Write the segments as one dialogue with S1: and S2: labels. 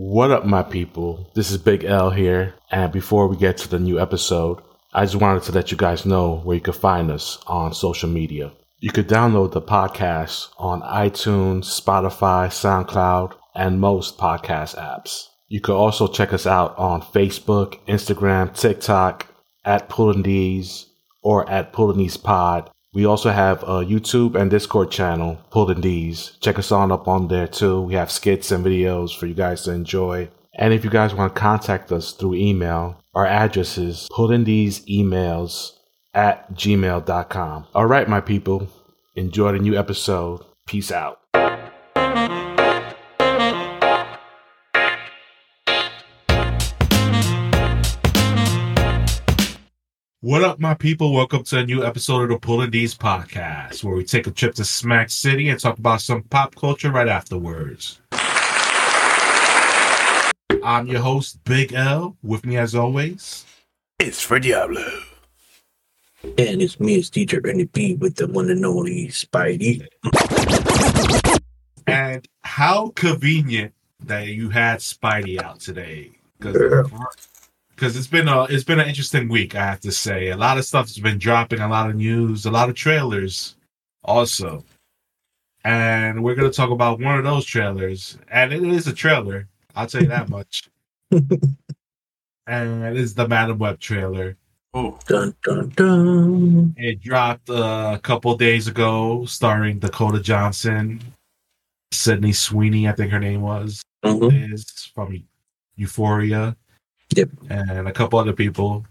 S1: What up, my people? This is Big El here. And before we get to the new episode, I just wanted to let you guys know where you can find us on social media. You could download the podcast on iTunes, Spotify, SoundCloud, and most podcast apps. You could also check us out on Facebook, Instagram, TikTok, at Pulling or at Pulling Pod. We also have a YouTube and Discord channel, Pulling D's. Check us on up on there too. We have skits and videos for you guys to enjoy. And if you guys want to contact us through email, our address is emails at gmail.com. All right, my people, enjoy the new episode. Peace out. What up, my people? Welcome to a new episode of the Pulling D's podcast, where we take a trip to Smack City and talk about some pop culture right afterwards. I'm your host, Big El. With me, as always,
S2: it's for Diablo.
S3: And it's me, it's DJ Randy B with the one and only Spidey.
S1: And how convenient that you had Spidey out today. Because because it's been a it's been an interesting week. I have to say, a lot of stuff has been dropping, a lot of news, a lot of trailers, also. And we're gonna talk about one of those trailers, and it is a trailer. I'll tell you that much. and it is the Madame Web trailer.
S3: Oh, dun dun dun!
S1: It dropped uh, a couple days ago, starring Dakota Johnson, Sydney Sweeney, I think her name was, mm-hmm. is from Euphoria.
S3: Yep.
S1: And a couple other people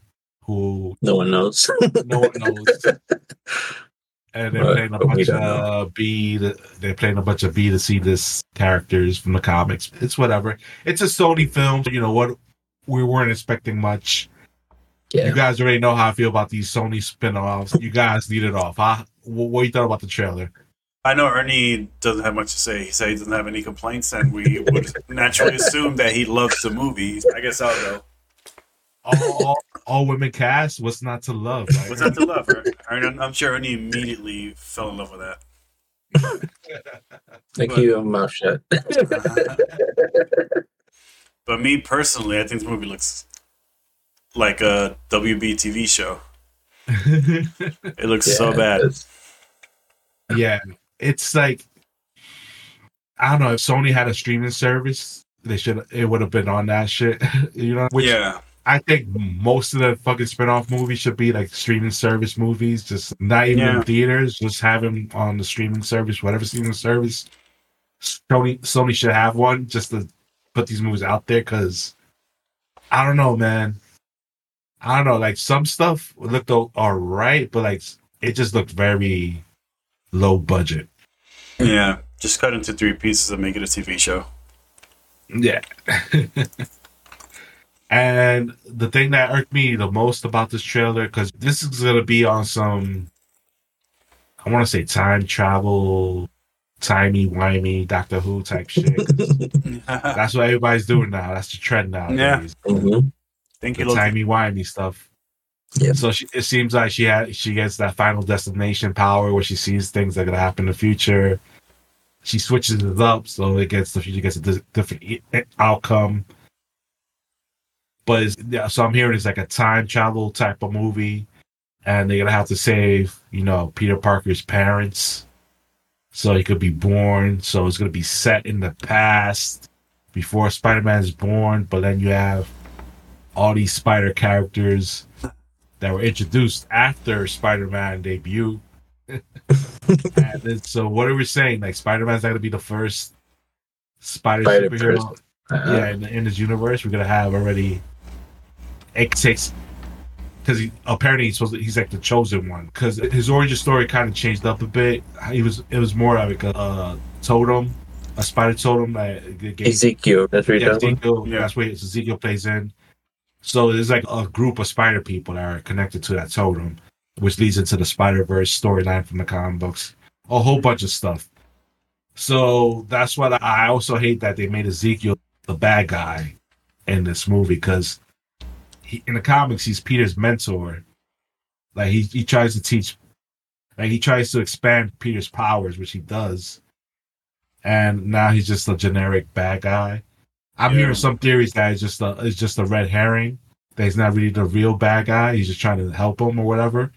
S1: who
S3: no one knows.
S1: no one knows. and they're playing a bunch of uh, B. They're playing a bunch of B to see this characters from the comics. It's whatever. It's a Sony film. You know what? We weren't expecting much. Yeah. You guys already know how I feel about these Sony spin-offs. You guys need it off. Huh? What, what you thought about the trailer?
S2: I know Ernie doesn't have much to say. He said he doesn't have any complaints, and we would naturally assume that he loves the movie. I guess I'll go.
S1: All, all, all women cast. What's not to love?
S2: Right? What's not to love? Ernie, I'm sure Ernie immediately fell in love with that.
S3: Thank but, you, mouth shut.
S2: but me personally, I think the movie looks like a WB TV show. it looks yeah, so bad.
S1: Yeah, it's like I don't know if Sony had a streaming service, they should it would have been on that shit. you know?
S2: Which yeah.
S1: I think most of the fucking spin-off movies should be like streaming service movies, just not even yeah. in theaters, just have them on the streaming service, whatever streaming service. Sony Sony should have one just to put these movies out there because I don't know, man. I don't know, like some stuff looked all right, but like it just looked very low budget.
S2: Yeah, just cut into three pieces and make it a TV show.
S1: Yeah. and the thing that irked me the most about this trailer, because this is going to be on some, I want to say time travel, timey wimey Doctor Who type shit. that's what everybody's doing now. That's the trend now.
S2: Yeah. Mm-hmm. Thank
S1: you. Timey wimey stuff. Yeah. So she, it seems like she had she gets that final destination power where she sees things that are gonna happen in the future. She switches it up so it gets the future gets a different outcome. But yeah, so I'm hearing it's like a time travel type of movie, and they're gonna have to save you know Peter Parker's parents, so he could be born. So it's gonna be set in the past before Spider Man is born, but then you have all these Spider characters that were introduced after Spider-Man debut. and so what are we saying? Like Spider-Man's not gonna be the first Spider, Spider superhero. Uh-huh. Yeah, in, in, this universe, we're gonna have already. It takes because he, apparently he's supposed to, he's like the chosen one because his origin story kind of changed up a bit. He was it was more like a, a totem, a spider totem. That
S3: gave, Ezekiel, that's where
S1: yeah, Ezekiel, yeah. that's where Ezekiel plays in. So there's like a group of spider people that are connected to that totem, which leads into the Spider Verse storyline from the comic books. A whole bunch of stuff. So that's what I also hate that they made Ezekiel the bad guy in this movie because in the comics he's Peter's mentor. Like he he tries to teach, like he tries to expand Peter's powers, which he does. And now he's just a generic bad guy. I'm
S2: Yeah.
S1: hearing some theories that it's just a it's just a red herring. That he's not really the real bad guy. He's just trying to help him or whatever.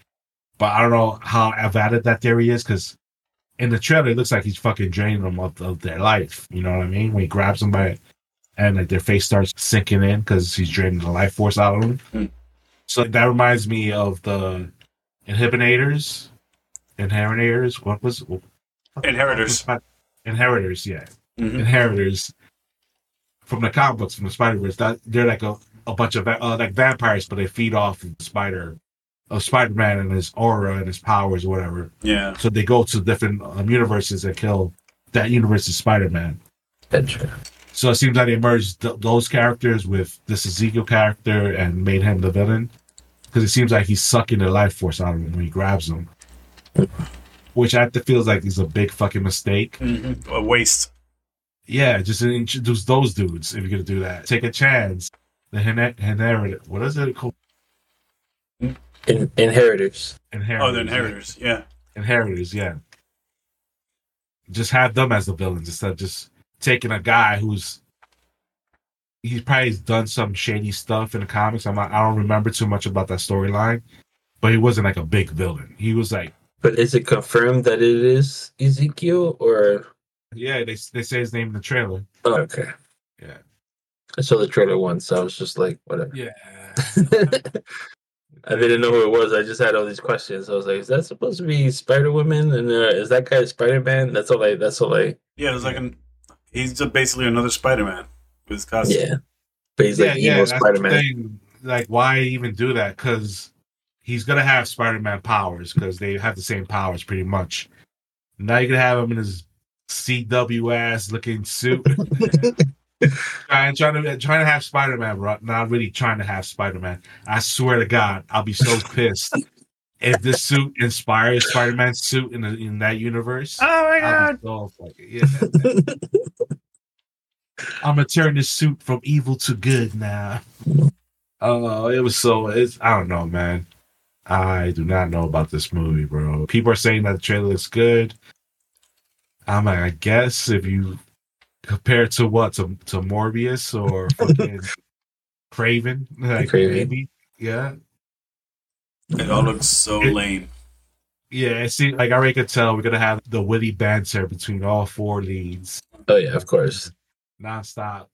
S1: But I don't know how valid that theory is because in the trailer it looks like he's fucking draining them of, of their life. You know what I mean? When he grabs them by and like their face starts sinking in because he's draining the life force out of them.
S2: Hmm.
S1: So that reminds me of the inhibitors, inheritors. What was
S2: Inheritors.
S1: Inheritors, yeah
S2: Mhm.
S1: inheritors from the comic books from the Spider Verse. That they're like a, a bunch of uh, like vampires, but they feed off of the Spider of Spider Man and his aura and his powers, or whatever.
S2: Yeah.
S1: So they go to different um, universes and kill that universe's Spider Man.
S3: Gotcha.
S1: So it seems like they merged th- those characters with this Ezekiel character and made him the villain because it seems like he's sucking the life force out of him when he grabs him, Which I th- feels like is a big fucking mistake.
S2: Mhm. A waste.
S1: Yeah, just introduce those dudes if you're gonna do that. Take a chance. The Hene- Inherit. What is it called?
S3: In- inheritors.
S1: Inheritors.
S2: Oh, the inheritors. Yeah.
S1: Yeah. Inheritors. Yeah. Just have them as the villains instead of just taking a guy who's he's probably done some shady stuff in the comics. I'm not, I don't remember too much about that storyline, but he wasn't like a big villain. He was like,
S3: But is it confirmed that it is Ezekiel or?
S1: yeah, they they say his name in the trailer.
S3: Oh, okay.
S1: Yeah.
S3: I saw the trailer once. So I was just like, whatever.
S1: Yeah.
S3: I didn't know who it was. I just had all these questions. I was like, is that supposed to be Spider Woman? And uh, is that guy Spider Man? That's all I. That's all I.
S2: Yeah, it was like an. He's just basically another Spider Man with his costume.
S3: Yeah. But he's like emo
S1: that's
S3: Spider
S1: the
S3: Man.
S1: thing. Like, why even do that? Because he's gonna have Spider-Man powers because they have the same powers pretty much. Now you can have him in his CW ass looking suit, trying trying to trying to have Spider-Man, bro. Not really trying to have Spider-Man. I swear to God, I'll be so pissed if this suit inspires Spider-Man's suit in the, in that universe.
S2: Oh my
S1: I'll so yeah. I'm gonna turn this suit from evil to good now. Oh, it was so. It's I don't know, man. I do not know about this movie, bro. People are saying that the trailer looks good. I'm like, I guess if you compare it to what to to Morbius or fucking Kraven, like
S3: Kraven.
S1: maybe, yeah,
S2: It all looks so
S1: It-
S2: lame.
S1: yeah. It seems like I already could tell we're gonna have the witty banter between all four leads,
S3: Oh yeah, of course.
S1: nonstop,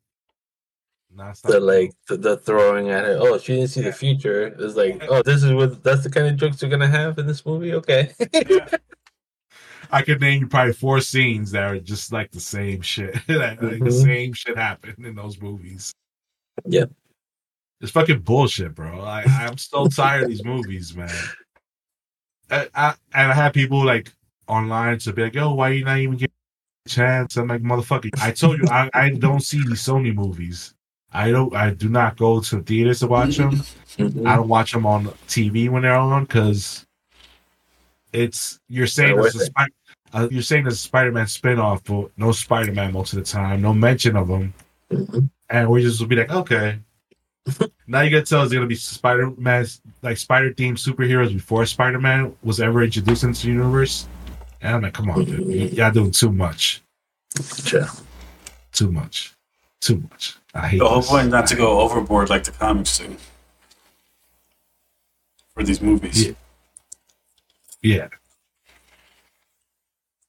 S1: nonstop.
S3: The like the, the throwing at it. Oh, she didn't see the future. It's like, oh, this is what that's the kind of jokes you're gonna have in this movie. Okay.
S2: Yeah.
S1: I could name you probably four scenes that are just like the same shit. like, like the
S3: mm-hmm.
S1: same shit happened in those movies.
S3: Yep.
S1: It's fucking bullshit, bro. I, I'm so tired of these movies, man. I, I, and I have people like online to be like, yo, why you not even giving a chance? I'm like, motherfucker, I told you, I, I don't see these Sony movies. I don't, I do not go to theaters to watch them. I don't watch them on TV when they're on because it's you're saying it's a
S3: worth it.
S1: Spi- uh, you're saying it's a Spider-Man spinoff, but no Spider-Man most of the time, no mention of them,
S3: Mhm.
S1: and we just will be like, okay. Now you gotta tell us gonna be Spider-Man, like Spider-themed superheroes before Spider-Man was ever introduced into the universe. And I'm like, come on, dude, y'all doing too much,
S3: Sure.
S1: too much, too much. I hate
S2: The whole
S1: this.
S2: point not to go overboard like the comics do for these movies.
S1: Yeah. Yeah,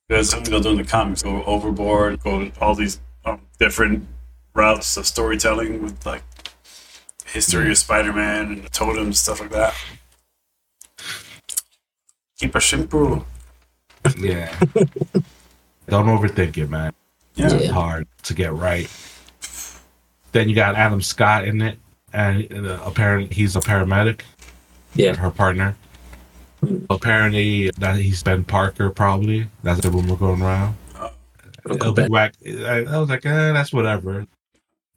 S2: There's something they'll do in the comics, go overboard, go all these um, different routes of storytelling with like history of Spider-Man and the totems, stuff like that. Keep it simple.
S1: yeah. Don't overthink it, man.
S2: Yeah.
S3: Yeah.
S1: hard to get right. Then you got Adam Scott in it, and uh, apparently he's a paramedic.
S3: Yeah.
S1: her partner. Apparently that he's Ben Parker. Probably that's the rumor going around.
S3: Uncle
S1: It'll be
S3: Ben.
S1: whack. I, I was like, eh, that's whatever.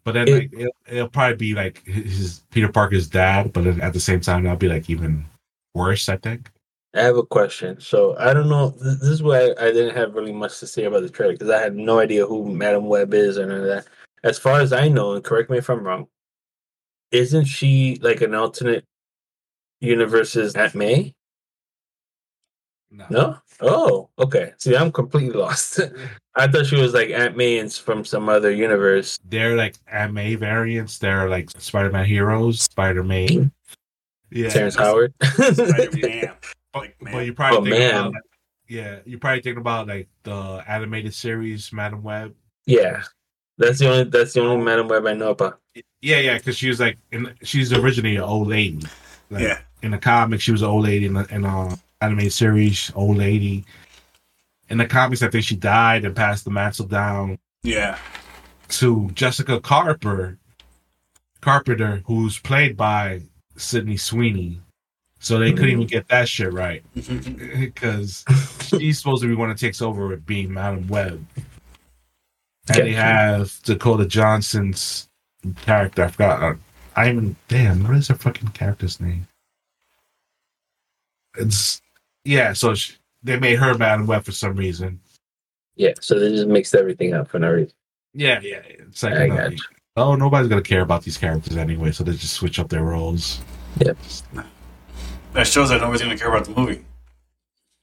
S1: But then
S3: It-
S1: like it'll, it'll probably be like his Peter Parker's dad. But then at the same time, that'll be like even worse. I think.
S3: I have a question. So I don't know. This this is why I didn't have really much to say about the trailer because I had no idea who Madame Web is or none of that. As far as I know, and correct me if I'm wrong, isn't she like an alternate universe's Aunt May? No. no? Oh, okay. See, I'm completely lost. I thought she was like Aunt May from some other universe.
S1: They're like Aunt May variants. They're like Spider-Man heroes. Spider-Man. Yeah.
S3: Terrence Howard.
S2: Spider-Man.
S1: But, but you're probably
S3: Oh,
S1: thinking
S3: man.
S1: about yeah, you're probably thinking about like the animated series Madame Web.
S3: yeah. That's the only that's the only Madame Web I know about.
S1: Yeah, yeah, because she was like, in, she's originally an old lady. Like,
S2: Yeah.
S1: In the comics, she was an old lady. In the in uh, animated series, old lady. In the comics, I think she died and passed the mantle down
S2: Yeah.
S1: to Jessica Carper, Carpenter, who's played by Sydney Sweeney. So they couldn't even get that shit right because she's supposed to be one that takes over with being Madame Web. And they have Dakota Johnson's character. I forgot. uh, I even damn. What is her fucking character's name? It's yeah. So she, they made her Madame Web for some reason.
S3: Yeah, so they just mixed everything up for no reason.
S1: Yeah, yeah. It's like
S3: I
S1: you know,
S3: got you.
S1: oh, nobody's gonna care about these characters anyway, so they just switch up their roles.
S3: Yep.
S2: That shows that nobody's gonna care about the movie.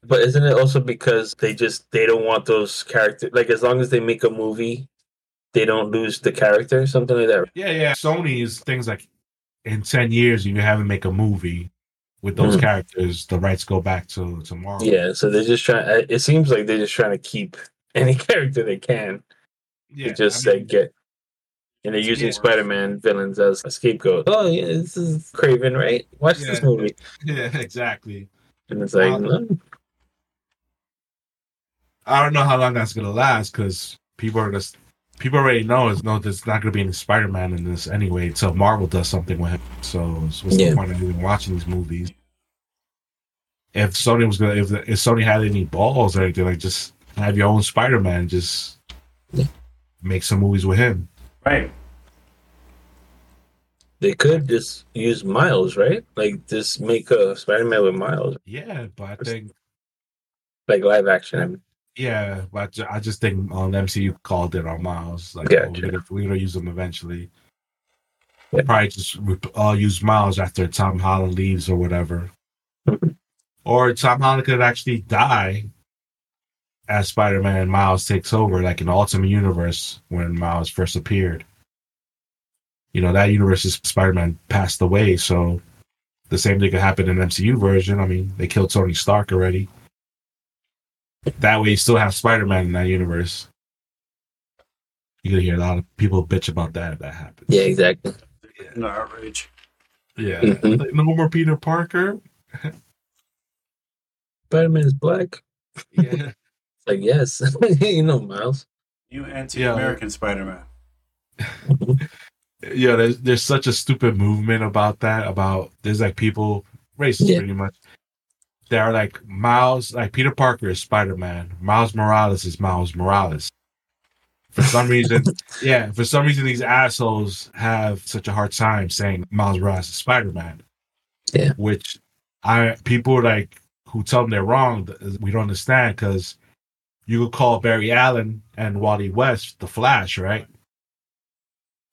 S3: But isn't it also because they just they don't want those characters like as long as they make a movie, they don't lose the character, something like that.
S1: Yeah, yeah. Sony is things like in ten years, if you haven't make a movie with those
S3: Mhm.
S1: characters, the rights go back to to Marvel.
S3: Yeah, so they're just trying. It seems like they're just trying to keep any character they can
S1: yeah.
S3: to just
S1: I mean,
S3: like get. And they're using
S1: Yeah.
S3: Spider-Man villains as a scapegoat. Oh yeah, this is Kraven, right? Watch this movie,
S1: yeah, exactly.
S3: and it's like,
S1: Uh,
S3: no.
S1: I don't know how long that's gonna last because people are just people already know is no, there's not gonna be any Spider Man in this anyway until Marvel does something with him. So what's
S3: Yeah.
S1: the point of even watching these movies? If Sony was gonna, if, if Sony had any balls or anything, like just have your own Spider Man, just
S3: Yeah.
S1: make some movies with him.
S2: Right.
S3: they could just use Miles, right? Like just make a Spider-Man with Miles,
S1: Yeah, but I think
S3: like live action. I mean.
S1: Yeah, but I just think on MCU called it on Miles. Like oh, we're, gonna, we're gonna use them eventually.
S3: Yeah.
S1: Probably just uh, use Miles after Tom Holland leaves or whatever.
S3: Mhm.
S1: Or Tom Holland could actually die as Spider Man and Miles takes over, like in the Ultimate Universe when Miles first appeared. You know, that universe's Spider Man passed away, so the same thing could happen in MCU version. I mean, they killed Tony Stark already. That way, you still have Spider Man in that universe. You're gonna hear a lot of people bitch about that if that happens.
S3: Yeah, exactly.
S2: No outrage.
S1: Yeah.
S3: Mhm.
S1: Like, no more Peter Parker.
S3: Spider-Man is black.
S1: Yeah.
S3: Like yes, you know Miles.
S2: You anti-American Spider-Man.
S1: yeah, there's there's such a stupid movement about that. About there's like people racist
S3: Yeah.
S1: pretty much. They're like Miles, like Peter Parker is Spider Man. Miles Morales is Miles Morales. For some reason, yeah, for some reason these assholes have such a hard time saying Miles Morales is Spider Man.
S3: Yeah.
S1: Which I people like who tell them they're wrong. We don't understand because you could call Barry Allen and Wally West the Flash, right?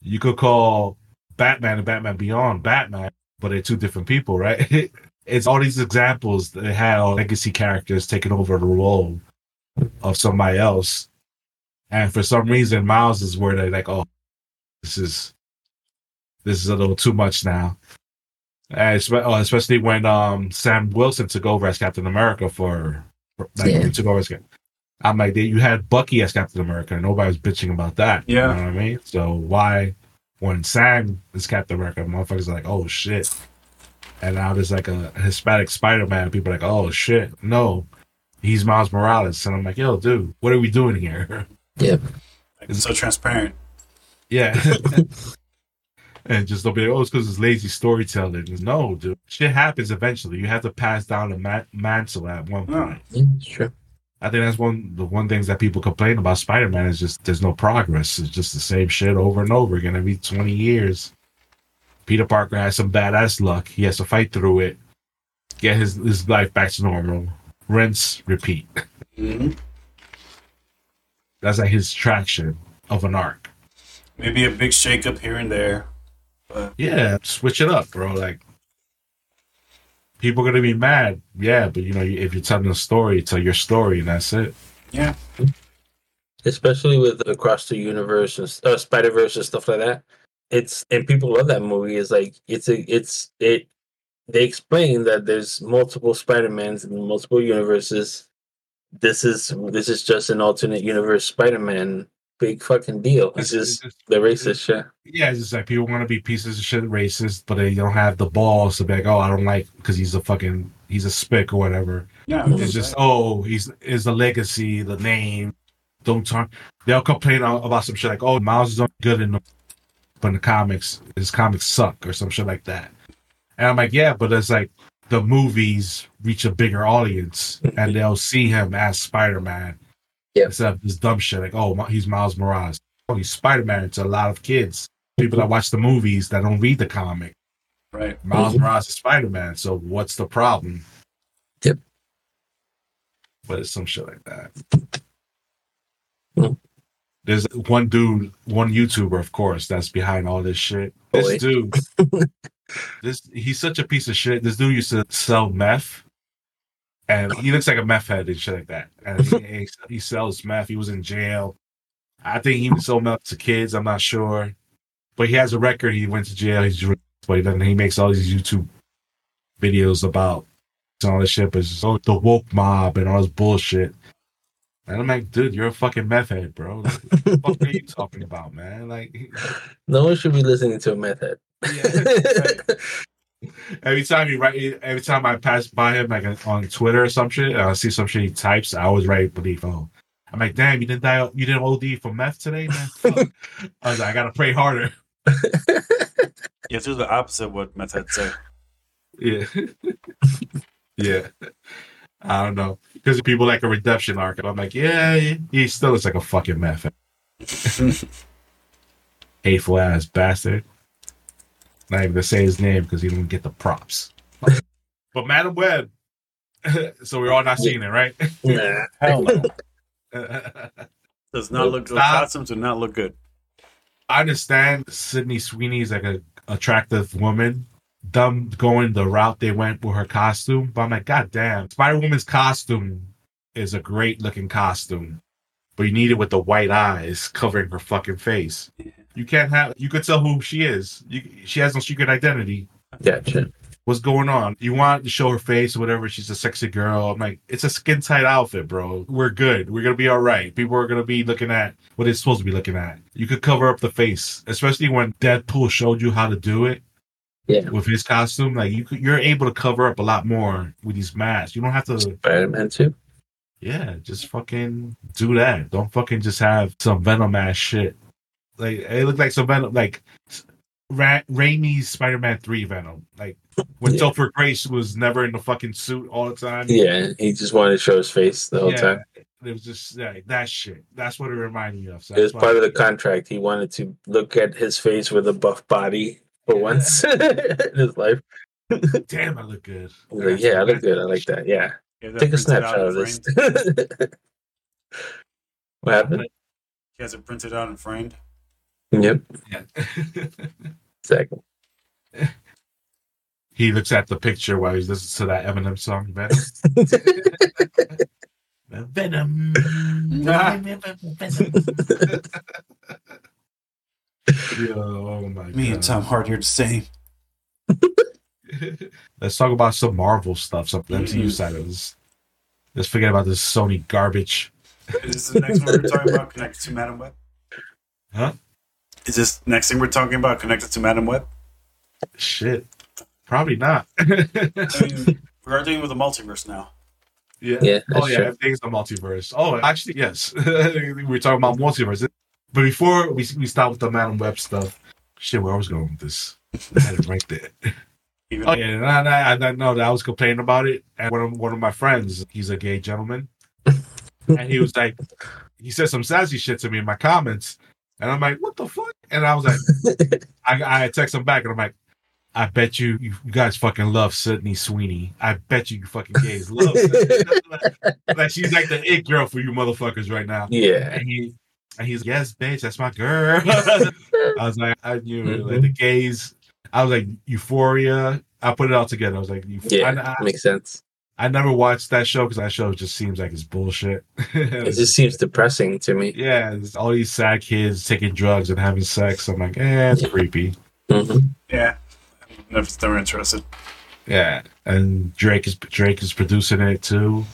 S1: You could call Batman and Batman Beyond Batman, but they're two different people, right? it's all these examples that had all legacy characters taking over the role of somebody else. And for some reason, Miles is where they're like, oh, this is this is a little too much now. And oh, especially when um Sam Wilson took over as Captain America for, for like
S3: Yeah.
S1: took over as I'm like, you had Bucky as Captain America, and nobody was bitching about that.
S2: Yeah.
S1: You know what I mean? So why, when Sam is Captain America, motherfuckers are like, oh shit. And now there's like a Hispanic Spider Man, people are like, oh shit, no, he's Miles Morales. And I'm like, yo, dude, what are we doing here?
S3: Yeah,
S2: it's so transparent.
S1: yeah. and just don't be like, oh, it's because it's lazy storytelling. No, dude. Shit happens eventually. You have to pass down the ma- mantle at one point.
S3: yeah, sure.
S1: I think that's one the one things that people complain about Spider Man is just there's no progress. It's just the same shit over and over again every twenty years. Peter Parker has some badass luck. He has to fight through it, get his his life back to normal, rinse, repeat.
S2: hmm
S1: That's like his traction of an arc.
S2: Maybe a big shakeup here and there. But
S1: Yeah, switch it up, bro. Like people are gonna be mad. Yeah, but you know, if you're telling a story, tell your story, and that's it.
S2: Yeah.
S3: especially with across the universe and uh, Spider Verse and stuff like that. It's and people love that movie. It's like it's a it's it. They explain that there's multiple Spider Mans in multiple universes. This is this is just an alternate universe Spider Man. Big fucking deal. It's just the racist shit.
S1: Yeah, it's just like people want to be pieces of shit racist, but they don't have the balls to be like, oh, I don't like because he's a fucking he's a spick or whatever.
S2: Yeah.
S1: It's just oh, he's is the legacy, the name. Don't talk. They'll complain about some shit like, oh, Miles is not good in but in the comics, his comics suck or some shit like that. And I'm like, yeah, but it's like the movies reach a bigger audience and they'll see him as Spider Man.
S3: Yep.
S1: Instead of this dumb shit like, oh, he's Miles Morales. Oh, he's Spider Man to a lot of kids. People that watch the movies that don't read the comic.
S2: Right.
S1: Miles
S3: Mhm.
S1: Morales is Spider Man. So what's the problem?
S3: Yep.
S1: But it's some shit like that.
S3: Mhm.
S1: There's one dude, one YouTuber, of course, that's behind all this shit. This dude, this he's such a piece of shit. This dude used to sell meth, and he looks like a meth head and shit like that. And he, he, sells meth. He was in jail. I think he even sold meth to kids. I'm not sure, but he has a record. He went to jail. He's but then he makes all these YouTube videos about all this shit, but it's just, oh, the woke mob and all this bullshit. And I'm like, dude, you're a fucking meth head, bro. Like, what the fuck are you talking about, man? Like,
S3: No one should be listening to a method.
S1: every time you write, every time I pass by him, like on Twitter or some shit, and I see some shit he types, I always write believe. Oh, I'm like, damn, you didn't die, you didn't OD for meth today, man. Fuck. I was like, I gotta pray harder.
S2: yeah, have to do the opposite of what meth heads say.
S1: Yeah, yeah. I don't know because people like a redemption arc, and I'm like, yeah, he- he still looks like a fucking meth. head. Hateful ass bastard. Not even gonna say his name because he didn't get the props. but Madame Web. so we're all not seeing it, right?
S3: nah, hell no.
S2: Does not look good.
S1: Stop.
S2: Costumes do not look good.
S1: I understand Sydney Sweeney is like a attractive woman. Them going the route they went with her costume, but I'm like, God damn, Spider Woman's costume is a great looking costume, but you need it with the white eyes covering her fucking face. You can't have. You could tell who she is. You, she has no secret identity.
S3: Gotcha.
S1: What's going on? You want to show her face or whatever? She's a sexy girl. I'm like, it's a skin tight outfit, bro. We're good. We're gonna be all right. People are gonna be looking at what it's supposed to be looking at. You could cover up the face, especially when Deadpool showed you how to do it
S3: Yeah.
S1: with his costume. Like you, you're able to cover up a lot more with these masks. You don't have to.
S3: Spider Man too.
S1: Yeah, just fucking do that. Don't fucking just have some Venom ass shit. Like it looked like some Venom, like Ra- Raimi's Spider-Man Three Venom. Like when
S3: Yeah.
S1: Topher Grace was never in the fucking suit all the time.
S3: Yeah, he just wanted to show his face the whole
S1: Yeah,
S3: time.
S1: It was just yeah, that shit. That's what it reminded me of. So
S3: It was part of the contract. He wanted to look at his face with a buff body for
S1: Yeah.
S3: once in his life.
S1: Damn, I look good.
S3: Like, yeah, I look good. I like that. Yeah.
S2: He has that
S3: Take a snapshot of this. what happened?
S2: He has it printed out and framed.
S3: Yep.
S1: Yeah.
S3: Exactly.
S1: he looks at the picture while he's listening to that Eminem song, Venom. Venom. Yo, oh my
S2: Me and Tom Hardy are the same.
S1: Let's talk about some Marvel stuff, some MCU side of this. Let's forget about this Sony garbage.
S2: Is this the next one we're talking about connected to Madame Web?
S1: Huh?
S2: Is this next thing we're talking about connected to Madame Web?
S1: Shit. Probably not.
S2: I mean, we're dealing with the multiverse now.
S1: yeah.
S3: Yeah,
S1: Oh yeah,
S3: true.
S1: everything's a multiverse. Oh, actually, yes. we're talking about multiverse. But before we we start with the Madame Web stuff, shit, where I was going with this? I had it right there.
S2: Even
S1: Oh yeah, and I, I, I know that I was complaining about it, and one of one of my friends, he's a gay gentleman, and he was like, he said some sassy shit to me in my comments, and I'm like, what the fuck? And I was like, I, I text him back, and I'm like, I bet you you guys fucking love Sydney Sweeney. I bet you you fucking gays love. Sydney. like she's like the it girl for you motherfuckers right now.
S3: yeah.
S1: And he and he's yes, bitch, that's my girl. I was like, I knew it. Like the gays. I was like, Euphoria. I put it all together. I was like, you,
S3: Yeah,
S1: I, I,
S3: makes sense.
S1: I never watched that show because that show just seems like it's bullshit.
S3: It just seems depressing to me.
S1: yeah, it's all these sad kids taking drugs and having sex. I'm like, eh, it's creepy.
S3: hmm
S2: Yeah. Never, never interested.
S1: Yeah, and Drake is Drake is producing it too.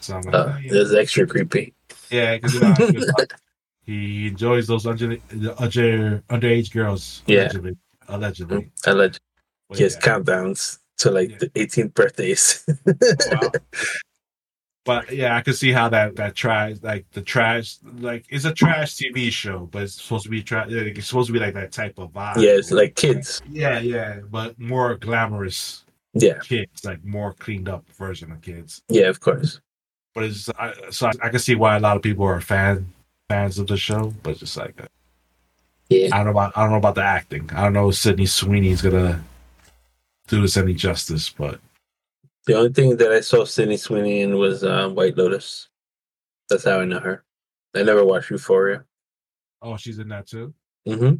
S1: So I'm like,
S3: Uh,
S1: oh, yeah.
S3: it's extra creepy.
S1: Yeah, because you know, I feel like he enjoys those under, under underage girls.
S3: Yeah.
S1: allegedly. allegedly.
S3: Let
S1: But
S3: he has
S1: yeah.
S3: countdowns to like
S1: Yeah.
S3: the 18th birthdays.
S2: Wow.
S1: But yeah, I can see how that that trash, like the trash, like it's a trash TV show, but it's supposed to be trash. Like, it's supposed to be like that type of vibe.
S3: yeah, it's like kids.
S1: yeah, yeah, but more glamorous
S3: Yeah,
S1: kids, like more cleaned up version of kids.
S3: yeah, of course.
S1: But it's I, so I, I can see why a lot of people are fan fans of the show, but just like uh,
S3: Yeah,
S1: I don't know about I don't know about the acting. I don't know if Sydney Sweeney's gonna do this any justice, but
S3: the only thing that I saw Sydney Sweeney in was uh, White Lotus. That's how I know her. I never watched Euphoria.
S1: oh, she's in that too.
S3: hmm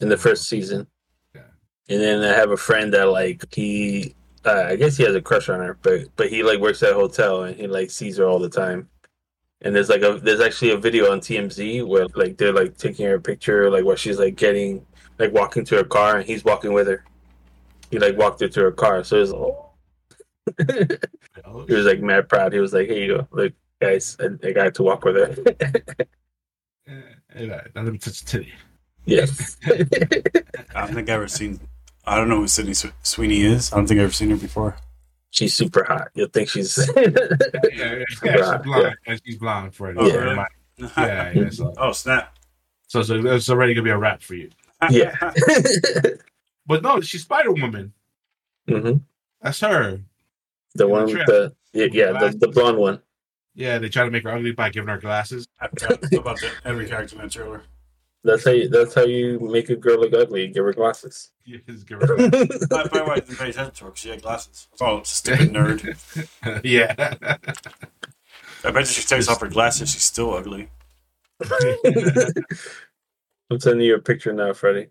S3: In the first season.
S1: Yeah.
S3: And then I have a friend that like he, uh, I guess he has a crush on her, but but he like works at a hotel and he like sees her all the time. And there's like a there's actually a video on TMZ where like they're like taking her picture like while she's like getting like walking to her car and he's walking with her. He like walked her to her car, so it was. Oh, he was like mad proud. He was like, "Here you go, look, guys, I, I got to walk with her."
S1: yeah, yeah, let me touch titty.
S3: yes.
S2: I don't think I've ever seen. I don't know who Sydney Sweeney is. I don't think I've ever seen her before.
S3: She's super hot. You'll think she's
S1: Yeah, yeah, yeah, she's
S3: Right,
S1: blonde. And she's blind for it.
S2: Oh,
S1: Yeah,
S2: really?
S1: yeah, yeah. So,
S2: oh snap!
S1: so, so it's already gonna be a wrap for you.
S3: yeah.
S1: But no, she's Spider Woman.
S3: hmm
S1: That's her.
S3: The
S1: In the
S3: one with the yeah, yeah the, the blonde one.
S1: Yeah, they try to make her ugly by giving her glasses.
S2: I forgot about the, every character in that trailer.
S3: That's how you, that's how you make a girl look ugly. Give her glasses.
S1: Yeah, give her glasses.
S2: I probably why I didn't pay attention to her because she had glasses. Oh, stupid nerd!
S1: yeah.
S2: I bet you she takes off her glasses. She's still ugly.
S3: I'm sending you a picture now, Freddie.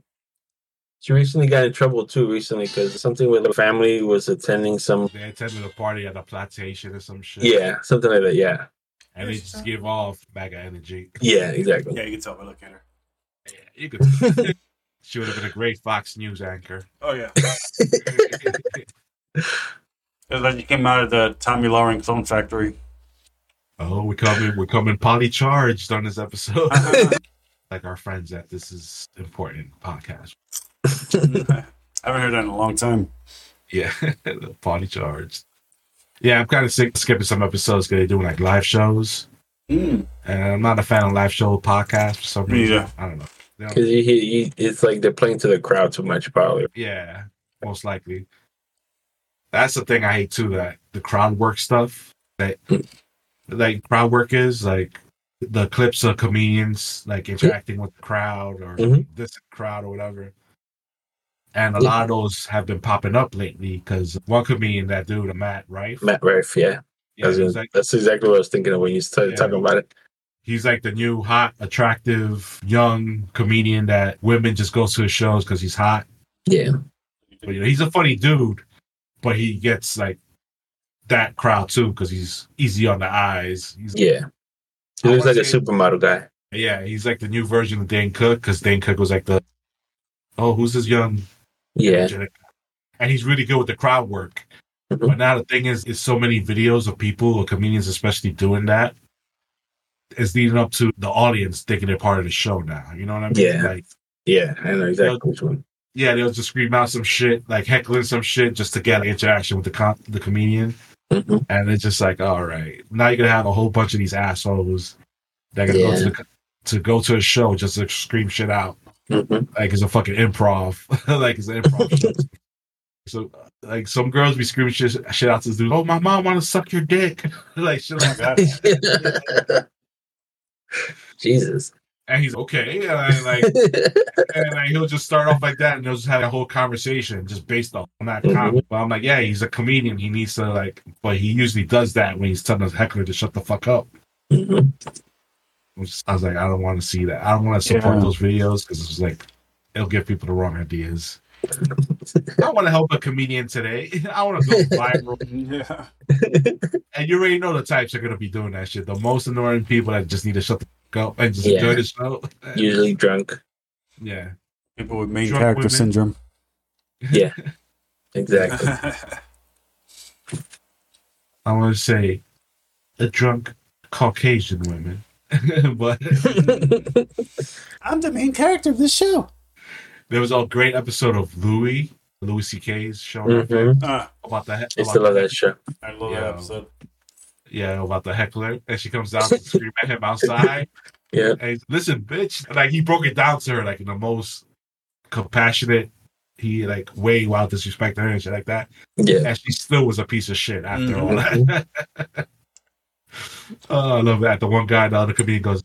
S3: She recently got in trouble too. Recently, because something with her family was attending some.
S1: they attended a party at a plantation or some shit.
S3: Yeah, something like that. Yeah,
S1: And they just give off mega energy.
S3: yeah, exactly.
S2: Yeah, you can tell by looking at her.
S1: Yeah, you could. she would have been a great Fox News anchor.
S2: Oh yeah, it's like you came out of the Tomi Lahren clone factory.
S1: oh, we're coming. We're coming poly charged on this episode. like our friends at this is important podcast.
S2: I haven't heard that in a long time.
S1: Yeah, the party charged. Yeah, I'm kind of sick skipping some episodes because they're doing like live shows,
S2: Mm.
S1: and I'm not a fan of live show podcasts for some
S2: Me
S1: reason.
S2: either.
S1: I don't know.
S3: Because you, you, you, it's like they're playing to the crowd too much, probably.
S1: Yeah, most likely. That's the thing I hate too. That the crowd work stuff. That like crowd work is like the clips of comedians like interacting with the crowd or
S3: Mhm.
S1: this crowd or whatever. And a lot of those have been popping up lately because one comedian, that dude, Matt Rife,
S3: Matt Rife, yeah.
S1: Yeah, like
S3: that's exactly what I was thinking of when you started
S1: Yeah.
S3: talking about it.
S1: he's like the new hot, attractive young comedian that women just go to his shows because he's hot.
S3: Yeah.
S1: But you know, he's a funny dude, but he gets like that crowd too because he's easy on the eyes. He's,
S3: Yeah. He looks like a supermodel guy.
S1: yeah, he's like the new version of Dane Cook because Dane Cook was like the oh, who's this young?
S3: Yeah.
S1: And he's really good with the crowd work.
S3: Mhm.
S1: But now the thing is, is so many videos of people or comedians, especially doing that, is leading up to the audience thinking they're part of the show now. You know what I mean?
S3: Yeah.
S1: Like,
S3: Yeah. I know exactly which one.
S1: yeah, they'll just scream out some shit, like heckling some shit, just to get an interaction with the com- the comedian.
S3: hmm
S1: And it's just like, all right, now you're gonna have a whole bunch of these assholes that are gonna go to, the, to go to a show just to scream shit out,
S3: hmm
S1: like it's a fucking improv, like it's an improv show. So, like some girls be screaming shit, shit out to this dude. Oh, my mom want to suck your dick, like shit like that.
S3: Jesus.
S1: And he's okay, and like, and like, he'll just start off like that, and they'll just have a whole conversation just based on that
S3: Mhm.
S1: comment. But I'm like, yeah, he's a comedian. He needs to like, but he usually does that when he's telling a heckler to shut the fuck up.
S3: Mhm.
S1: Which I was like, I don't want to see that. I don't want to support
S2: Yeah.
S1: those videos because it's like it'll give people the wrong ideas. I want to help a comedian today. I want to go viral.
S2: Yeah.
S1: And you already know the types are gonna be doing that shit. The most annoying people that just need to shut the fuck up and just
S3: Yeah.
S1: enjoy the show.
S3: Usually drunk.
S1: Yeah.
S2: People with main
S1: Drunk
S4: Character
S1: women.
S4: syndrome.
S3: Yeah. Exactly.
S1: I want to say the drunk Caucasian women. but
S4: I'm the main character of this show.
S1: There was a great episode of Louie, Louis C.K.'s show
S3: Mhm.
S2: Ah,
S1: about the he-
S3: I still love that show.
S2: I love
S1: Yeah.
S2: that episode.
S1: Yeah, about the heckler, and she comes down to scream at him outside.
S3: Yeah.
S1: And he's, listen, bitch. Like he broke it down to her like in the most compassionate, he like way while disrespecting her and shit like that.
S3: Yeah.
S1: And she still was a piece of shit after all
S3: Mhm.
S1: that. oh, I love that. The one guy, the other comedian goes,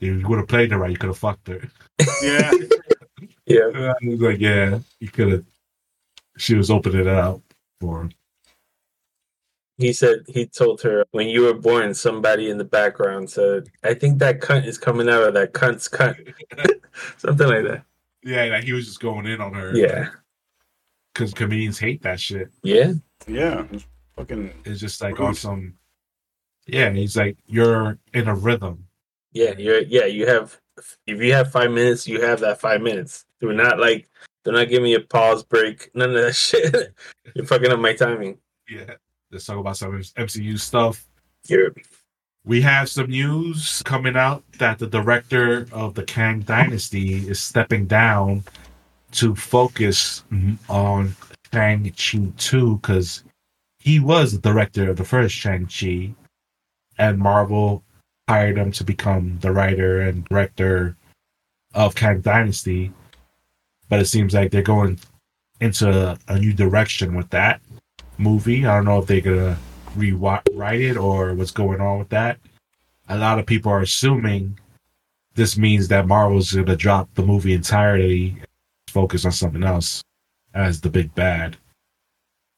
S1: "If you would have played her right, you could have fucked her."
S2: Yeah.
S3: Yeah.
S1: And I was like, "Yeah, you could have." She was opening it up for him.
S3: He said he told her when you were born, somebody in the background said, I think that cunt is coming out of that cunt's cunt. Something like that.
S1: Yeah, like he was just going in on her.
S3: Yeah.
S1: because comedians hate that shit.
S3: Yeah.
S2: Yeah. Fucking.
S1: It's just like
S2: Rude.
S1: on some. Yeah, he's like you're in a rhythm.
S3: Yeah. You're yeah, you have if you have five minutes, you have that five minutes. Do not like do not give me a pause break. None of that shit. You're fucking up my timing.
S1: Yeah, let's talk about some MCU stuff.
S3: You're
S1: We have some news coming out that the director of the Kang Dynasty is stepping down to focus on Shang-Chi 2 because he was the director of the first Shang-Chi, and Marvel hired him to become the writer and director of Kang Dynasty. But it seems like they're going into a, new direction with that movie. I don't know if they're gonna rewrite it or what's going on with that. A lot of people are assuming this means that Marvel's gonna drop the movie entirely, focus on something else as the big bad.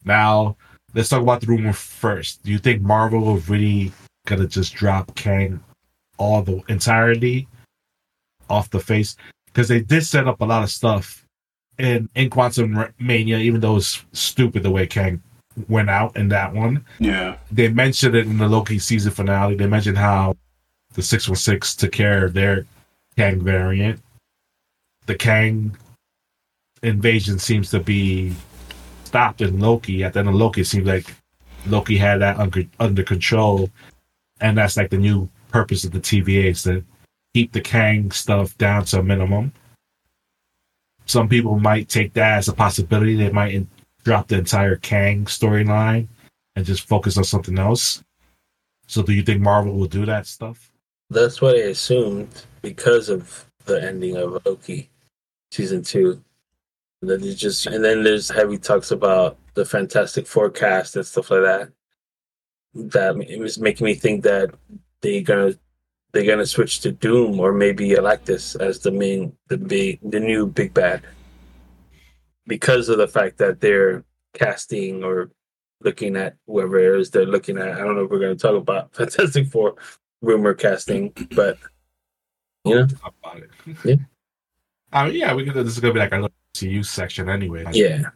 S1: Now, let's talk about the rumor first. Do you think Marvel will really gonna just drop Kang all the entirety off the face? Because they did set up a lot of stuff in in Quantum Mania, even though it's stupid the way Kang went out in that one.
S2: Yeah.
S1: They mentioned it in the Loki season finale. They mentioned how the 616 took care of their Kang variant. The Kang invasion seems to be stopped in Loki. At the end of Loki, it seems like Loki had that under, under control. And that's like the new purpose of the TVA is to keep the Kang stuff down to a minimum. Some people might take that as a possibility. They might in- drop the entire Kang storyline and just focus on something else. So, do you think Marvel will do that stuff?
S3: that's what I assumed because of the ending of Loki season two. That it's just and then there's heavy talks about the Fantastic Four cast and stuff like that. That it was making me think that they're gonna they're gonna switch to Doom or maybe Galactus as the main the big the new big bad. Because of the fact that they're casting or looking at whoever it is they're looking at. I don't know if we're gonna talk about Fantastic Four rumor casting, but you know,
S1: Talk about it.
S3: Yeah.
S1: I mean, yeah, we could. This is gonna be like our little CU section anyway.
S3: yeah.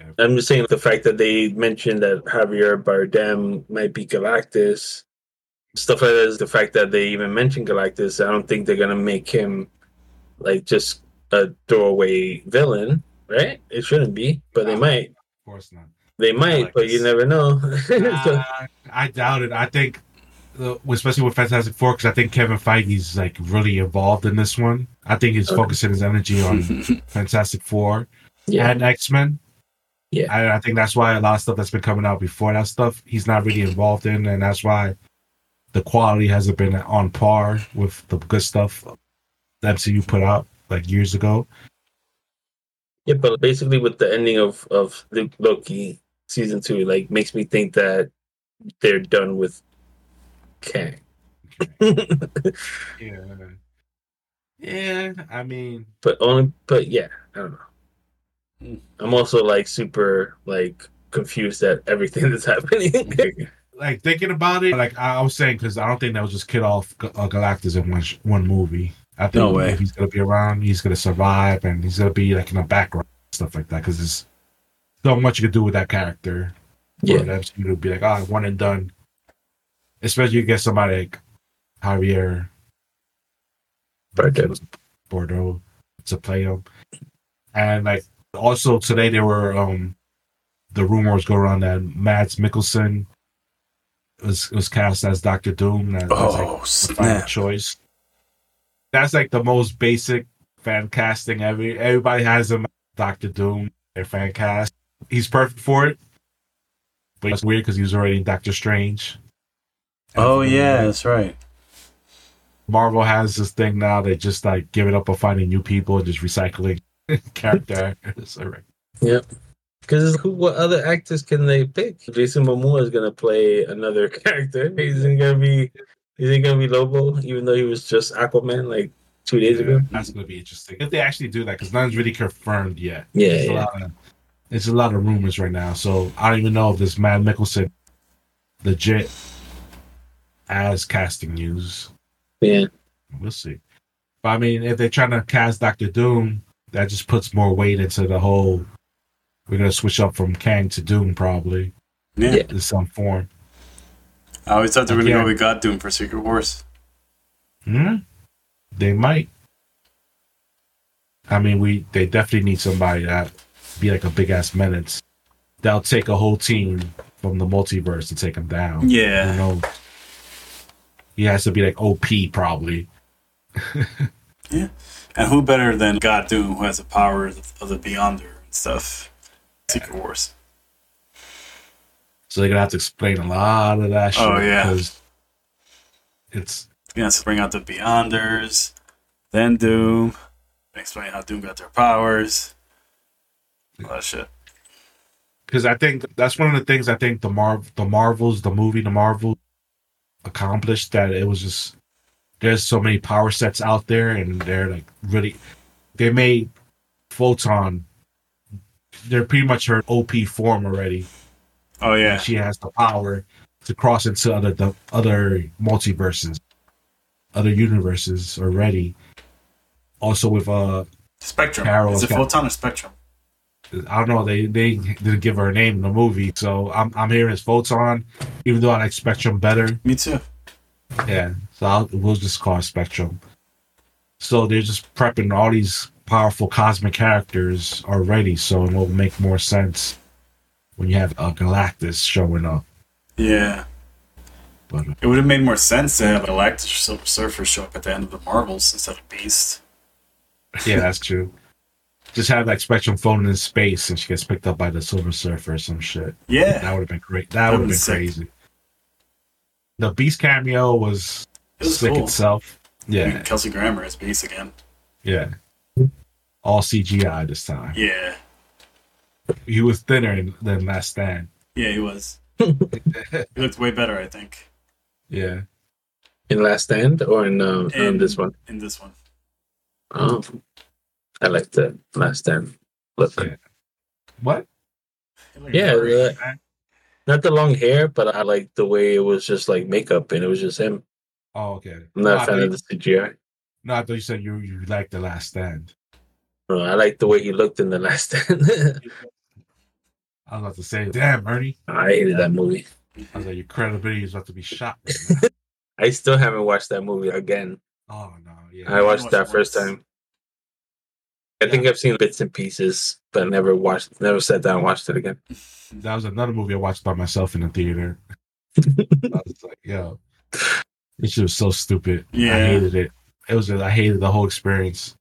S1: Yeah.
S3: I'm just saying the fact that they mentioned that Javier Bardem might be Galactus, stuff like that is the fact that they even mentioned Galactus. I don't think they're gonna make him like just a throwaway villain, right? It shouldn't be, but they might.
S1: Of course not.
S3: They might, but you never know. So-
S1: Uh, I doubt it. I think, uh, especially with Fantastic Four, because I think Kevin Feige's like really involved in this one. I think he's
S3: Okay.
S1: focusing his energy on Fantastic Four
S3: yeah,
S1: and X Men.
S3: Yeah.
S1: I, I think that's why a lot of stuff that's been coming out before that stuff he's not really involved in, and that's why the quality hasn't been on par with the good stuff the MCU put out like years ago.
S3: yeah, but basically with the ending of of Luke Loki season two, like makes me think that they're done with Kang.
S1: Yeah. Yeah, I mean,
S3: but only but yeah i don't know. I'm also like super like confused at everything that's happening
S1: like thinking about it, like I was saying, because I don't think that was just kid off Ga- uh, Galactus in one sh- one movie. I think
S2: No way.
S1: if he's gonna be around, he's gonna survive, and he's gonna be like in the background stuff like that because there's so much you can do with that character.
S3: Yeah.
S1: For the MCU to be like, oh, one and done. Especially you get somebody like Javier
S3: Bardem.
S1: Bordeaux to play him. And like also today there were um the rumors go around that Mads Mikkelsen was was cast as Doctor Doom. That, that's like
S2: Oh,
S1: final
S2: snap.
S1: choice. That's like the most basic fan casting ever. Everybody has him Doctor Doom, their fan cast. He's perfect for it. But it's weird because he was already in Doctor Strange.
S2: Oh, yeah, that's right.
S1: Marvel has this thing now. They just like give it up on finding new people and just recycling character actors. Alright.
S3: Because who? What other actors can they pick? Jason Momoa is gonna play another character. He's gonna be. He's gonna be Lobo, even though he was just Aquaman like two days ago.
S1: That's gonna be interesting if they actually do that because nothing's really confirmed yet.
S3: Yeah,
S1: It's a
S3: yeah.
S1: lot of it's a lot of rumors right now. So I don't even know if this Mads Mikkelsen legit as casting news.
S3: Yeah.
S1: We'll see. But I mean, if they're trying to cast Doctor Doom, that just puts more weight into the whole. We're gonna switch up from Kang to Doom probably
S2: Yeah.
S3: Yeah.
S1: in some form.
S2: I always thought they were going to
S1: Yeah.
S2: go with God Doom for Secret Wars.
S1: Hmm? They might. I mean, we they definitely need somebody that be like a big ass menace. That'll take a whole team from the multiverse to take him down. Yeah. You
S2: Yeah.
S1: know, he has to be like OP probably.
S2: And who better than God Doom, who has the power of the Beyonder and stuff? Secret Wars.
S1: So they're gonna have to explain a lot of that oh, shit.
S2: Oh, yeah.
S1: Because it's
S2: He has to bring out the Beyonders, then Doom, explain how Doom got their powers. All that shit.
S1: because I think that's one of the things I think the Marv the Marvels the movie the Marvel accomplished that it was just there's so many power sets out there and they're like really they made Photon they're pretty much her OP form already.
S2: Oh, yeah.
S1: She has the power to cross into other the other multiverses, other universes already. Also with uh
S2: Spectrum.
S1: Carol
S2: Is it Photon or Spectrum?
S1: I don't know. They they didn't give her a name in the movie, so I'm I'm hearing it's Photon, even though I like Spectrum better.
S2: Me too.
S1: Yeah, so I'll, we'll just call it Spectrum. So they're just prepping all these powerful cosmic characters already, so it will make more sense when you have a Galactus showing up.
S2: Yeah.
S1: But uh,
S2: It would have made more sense to have Galactus or Silver Surfer show up at the end of the Marvels instead of Beast.
S1: yeah, that's true. Just have like Spectrum floating in space, and she gets picked up by the Silver Surfer or some shit.
S2: Yeah.
S1: That would have been great. That
S2: That'd
S1: have been
S2: been sick.
S1: crazy. The Beast cameo was,
S2: It was
S1: sick
S2: cool.
S1: itself. Yeah,
S2: Kelsey Grammer is Beast again.
S1: yeah. All CGI this time.
S2: Yeah.
S1: He was thinner than Last Stand.
S2: Yeah, he was. he looked way better, I think,
S1: Yeah.
S3: In Last Stand or in, uh, in
S2: In-
S3: this one?
S2: in this one.
S3: Oh, I like the Last Stand look.
S1: Yeah. What?
S3: Yeah,
S2: very-
S3: the- Not the long hair, but I like the way it was just like makeup and it was just him.
S1: Oh, okay.
S3: I'm
S1: no,
S3: not
S1: I
S3: a fan of the CGI.
S1: no, I thought you said you you liked the Last Stand.
S3: No, I like the way he looked in the Last Stand.
S1: I was about to say, damn, Ernie.
S3: I hated that movie.
S1: I was like, your credibility is about to be shot.
S3: I still haven't watched that movie again.
S1: oh no, yeah.
S3: I watched
S2: watched
S3: that
S2: it
S3: first
S2: once.
S3: time. I think I've seen bits and pieces, but never watched, never sat down and watched it again.
S1: That was another movie I watched by myself in the theater. I was like, yo, this shit was so stupid.
S2: Yeah.
S1: I hated it. It was I hated the whole experience.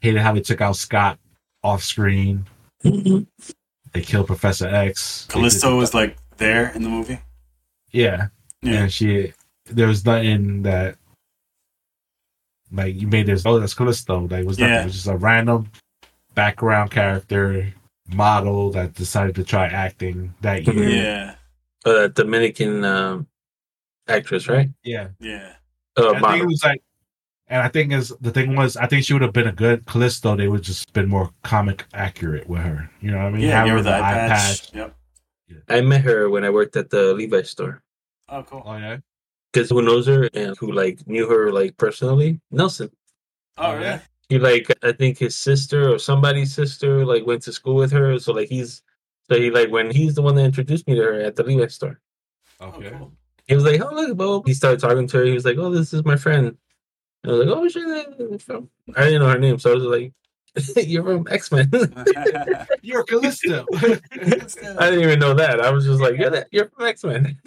S1: Hated how they took out Scott off screen. They killed Professor X. They
S2: Callisto was like there in the movie.
S1: yeah,
S2: Yeah.
S1: and she there was nothing that like you made this. Oh, that's Callisto. Like it was nothing.
S2: Yeah.
S1: It was just a random background character model that decided to try acting that year.
S2: Yeah.
S3: That Dominican um, actress, right?
S1: yeah.
S2: Yeah.
S3: Oh,
S1: I think it was like, and I think is the thing was, I think she would have been a good Callisto. They would just been more comic accurate with her. You know what I mean?
S2: Yeah,
S1: Have
S2: give
S1: her
S2: her the
S1: with
S2: eye patch. Yep.
S3: I met her when I worked at the Levi store.
S2: Oh, cool.
S1: Oh yeah.
S3: Because who knows her and who like knew her like personally? Nelson.
S2: Oh, really?
S3: He like I think his sister or somebody's sister like went to school with her. So like he's so he like when he's the one that introduced me to her at the Levi store.
S1: Okay.
S2: Oh, cool.
S3: He was like, "Oh look, Bo." He started talking to her. He was like, "Oh, this is my friend." I was like, "Oh, name?" From? I didn't know her name, so I was like, "You're from X Men."
S1: You're Callisto.
S3: I didn't even know that. I was just like, "You're that, you're from X Men."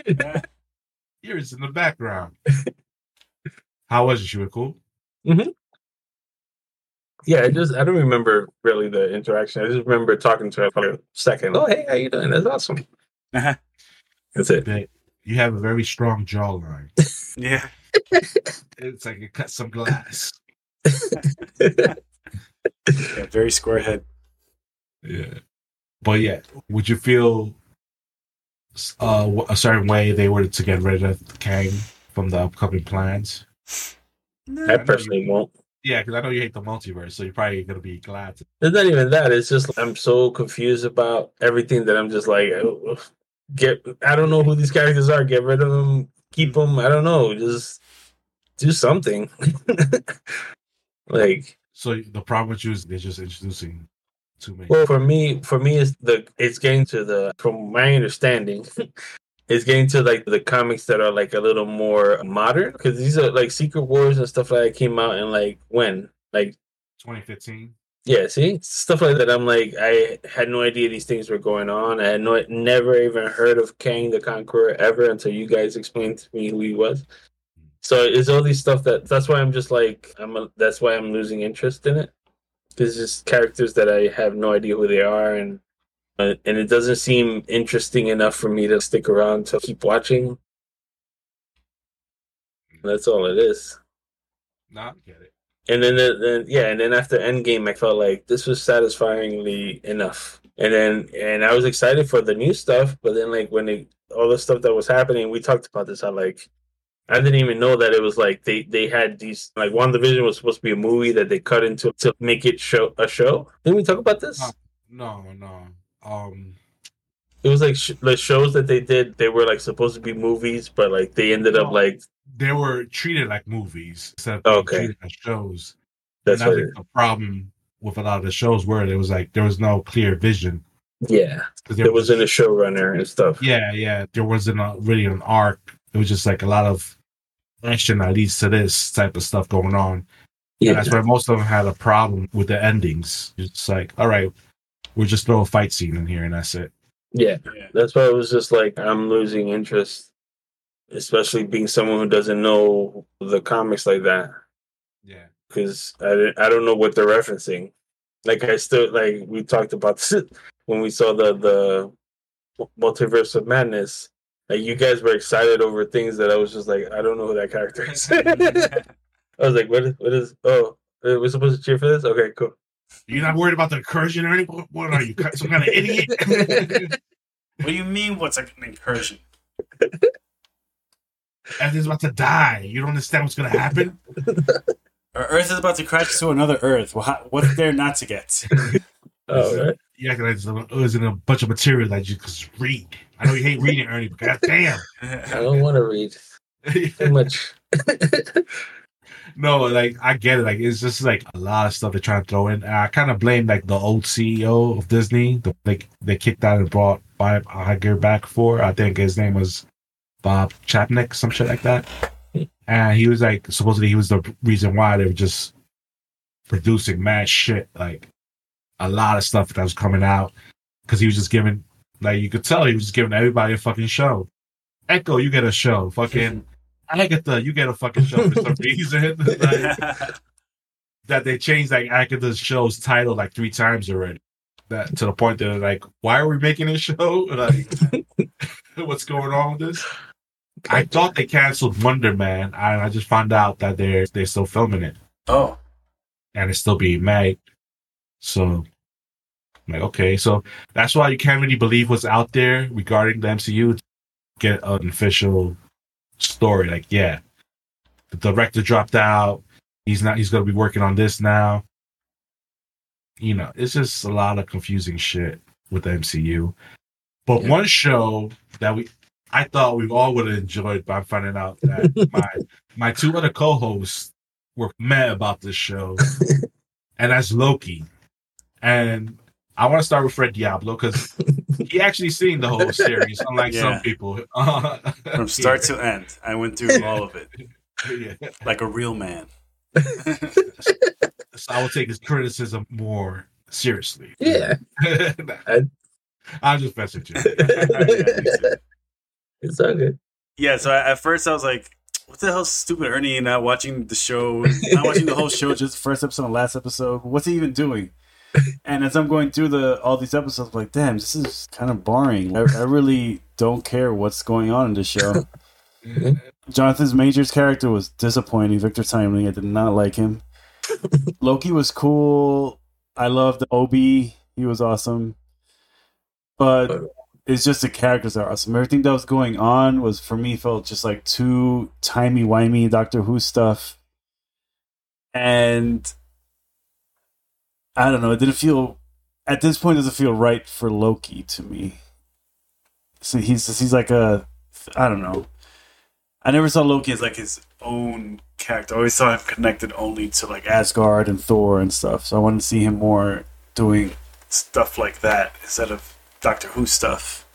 S1: Yours in the background. How was it? She was cool. Mm-hmm.
S3: yeah, I just I don't remember really the interaction. I just remember talking to her for a second. Oh, hey, how you doing? That's awesome. Uh-huh. That's it.
S1: You have a very strong jawline.
S2: yeah.
S1: It's like you cut some glass.
S2: yeah. Very square head.
S1: Yeah. But yeah, would you feel uh, a certain way they were to get rid of Kang from the upcoming plans?
S3: I personally won't.
S1: Yeah, because I know you hate the multiverse, so you're probably gonna be glad. To-
S3: It's not even that. It's just I'm so confused about everything that I'm just like, get. I don't know who these characters are. Get rid of them. Keep them. I don't know. Just do something. like,
S1: so the problem with you is they're just introducing too many.
S3: well, for me, for me, it's the it's getting to the from my understanding. It's getting to like the comics that are like a little more modern because these are like Secret Wars and stuff like that came out in like when like
S1: 2015.
S3: Yeah, see stuff like that. I'm like, I had no idea these things were going on. I had no, never even heard of Kang the Conqueror ever until you guys explained to me who he was. So it's all these stuff that that's why I'm just like I'm. A, that's why I'm losing interest in it. It's just characters that I have no idea who they are, and uh, and it doesn't seem interesting enough for me to stick around to keep watching. That's all it is.
S1: No, I get it.
S3: And then, then yeah, and then after Endgame, I felt like this was satisfyingly enough. And then, and I was excited for the new stuff, but then like when it, all the stuff that was happening, we talked about this. I like, I didn't even know that it was like they they had these like One Division was supposed to be a movie that they cut into to make it show a show. Didn't we talk about this?
S1: No, no, no. Um,
S3: It was like sh- the shows that they did. They were like supposed to be movies, but like they ended up like
S1: they were treated like movies instead of
S3: okay.
S1: treated as shows.
S3: that's
S1: and I
S3: what.
S1: think the problem with a lot of the shows were there was like there was no clear vision.
S3: Yeah, there wasn't a showrunner and stuff.
S1: Yeah, yeah. There wasn't a, really an arc. It was just like a lot of action that leads to this type of stuff going on.
S3: yeah.
S1: And that's why most of them had a problem with the endings. It's like, all right, we'll just throw a fight scene in here and that's it.
S3: yeah.
S2: Yeah.
S3: That's why it was just like I'm losing interest, especially being someone who doesn't know the comics like that
S1: Yeah.
S3: because I don't- I don't know what they're referencing. Like I still like we talked about this when we saw the the multiverse of madness. Like you guys were excited over things that I was just like I don't know who that character is. I was like, what is what is? Oh, we're supposed to cheer for this? Okay, cool.
S1: You're not worried about the incursion or anything? What- What are you, some kind of idiot?
S2: What do you mean? What's like an incursion?
S1: Everything's about to die. You don't understand what's going to happen?
S2: Our Earth is about to crash to another Earth. Well, how, what's there not to get?
S3: Oh, right.
S1: Yeah, because it was in a bunch of material that you could just read. I know you hate reading, Ernie, but goddamn.
S3: I don't want to read too much.
S1: no, like I get it. Like it's just like a lot of stuff they're trying to throw in. And I kind of blame like the old CEO of Disney. The, like they kicked out and brought Bob Iger back for. I think his name was Bob Chapnick, some shit like that. And he was like supposedly he was the reason why they were just producing mad shit, like a lot of stuff that was coming out because he was just giving like you could tell he was just giving everybody a fucking show. Echo, you get a show. Fucking Agatha, you get a fucking show for some reason. Like, that they changed like Agatha's show's title like three times already. That to the point that they're like, why are we making this show? Like, what's going on with this? I thought they canceled Wonder Man, and I just found out that they're they're still filming it
S2: oh,
S1: and it's still being made. So, I'm like, okay, so that's why you can't really believe what's out there regarding the MCU. Get an official story, like, yeah, the director dropped out. He's not. He's going to be working on this now. You know, it's just a lot of confusing shit with the MCU. But
S3: Yeah.
S1: one show that we, I thought we all would have enjoyed, but I'm finding out that my my two other co-hosts were mad about this show, and that's Loki. And I want to start with Fred Diablo because he actually seen the whole series, unlike
S2: Yeah.
S1: some people.
S2: From start to end, I went through all of it
S1: yeah.
S2: like a real man.
S1: So I will take his criticism more seriously.
S3: Yeah. I-
S1: I'm just messing with you.
S3: It's all good.
S2: Yeah, so I, at first I was like, "What the hell, stupid Ernie?" Not watching the show, not watching the whole show, just first episode and last episode. What's he even doing? And as I'm going through the all these episodes, I'm like, "Damn, this is kind of boring." I, I really don't care what's going on in this show. Mm-hmm. Jonathan's Major's character was disappointing. Victor Timely, I did not like him. Loki was cool. I loved OB. He was awesome. But uh, it's just the characters are awesome. Everything that was going on was for me felt just like too timey wimey Doctor Who stuff. And I don't know, it didn't feel at this point doesn't feel right for Loki to me. So he's he's like a I don't know. I never saw Loki as like his own character. I always saw him connected only to like Asgard and Thor and stuff. So I wanted to see him more doing stuff like that instead of Doctor Who stuff.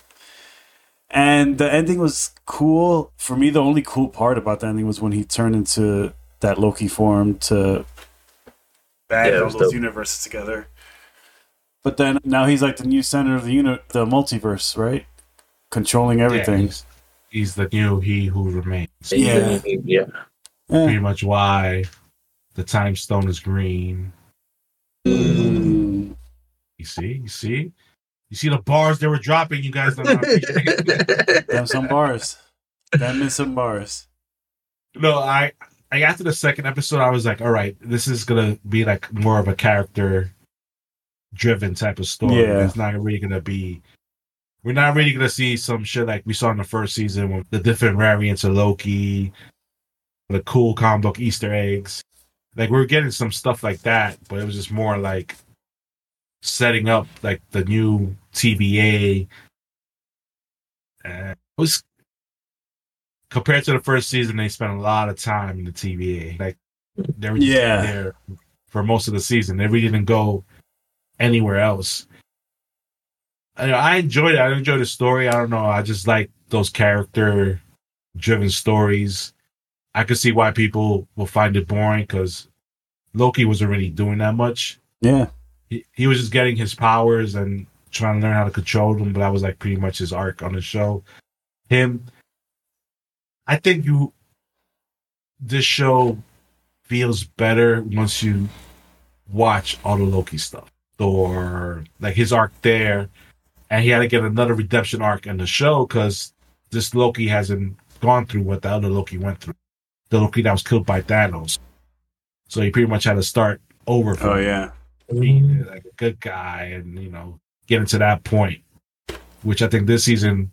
S2: And the ending was cool. For me, the only cool part about the ending was when he turned into that Loki form to band
S3: Yeah,
S2: all those
S3: dope.
S2: universes together.
S5: But then now he's like the new center of the unit, the multiverse, right? Controlling everything.
S1: Yeah, he's, he's the new he who remains.
S5: Yeah.
S3: Yeah.
S1: Pretty much why the time stone is green.
S5: Mm.
S1: You see, you see, you see the bars they were dropping. You guys don't.
S5: Damn some bars. Damn in some bars.
S1: no, I, I after the second episode, I was like, all right, this is gonna be like more of a character driven type of story.
S5: Yeah.
S1: It's not really gonna be. We're not really gonna see some shit like we saw in the first season with the different variants of Loki, the cool comic book Easter eggs. Like we are getting some stuff like that, but it was just more like setting up like the new TVA. Uh, was compared to the first season, they spent a lot of time in the TVA. Like they were just
S5: Yeah.
S1: there for most of the season. They really didn't go anywhere else. I, I enjoyed it. I enjoyed the story. I don't know. I just like those character driven stories. I could see why people will find it boring because Loki wasn't really doing that much.
S5: Yeah.
S1: He, he was just getting his powers and trying to learn how to control them, but that was like pretty much his arc on the show. Him, I think you, this show feels better once you watch all the Loki stuff or like his arc there, and he had to get another redemption arc in the show because this Loki hasn't gone through what the other Loki went through. The Loki that was killed by Thanos, so he pretty much had to start over.
S2: Oh yeah.
S1: Being mm-hmm. like a good guy and you know getting to that point which i think this season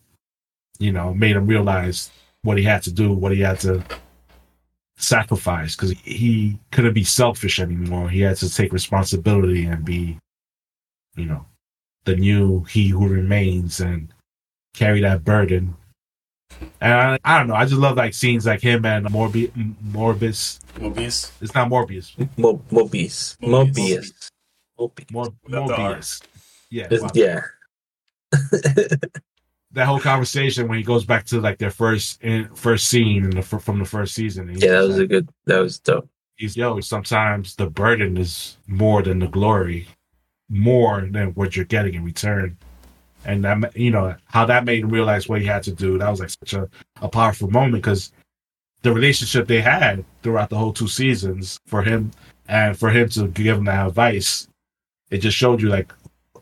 S1: you know made him realize what he had to do what he had to sacrifice because he couldn't be selfish anymore he had to take responsibility and be you know the new he who remains and carry that burden and I, I don't know i just love like scenes like him and Morbi- morbius
S2: Mobius.
S1: it's not morbius
S3: Mo- Mobius.
S2: Mobius.
S3: Mobius. Mobius.
S1: Mor-
S2: Without the
S1: morbius yeah wow.
S3: yeah.
S1: that whole conversation when he goes back to like their first in, first scene in the from the first season.
S3: yeah, that
S1: just
S3: was a good. That was dope.
S1: he's yo. Sometimes the burden is more than the glory, more than what you're getting in return. And that you know how that made him realize what he had to do. That was like such a, a powerful moment because the relationship they had throughout the whole two seasons for him and for him to give him that advice, it just showed you like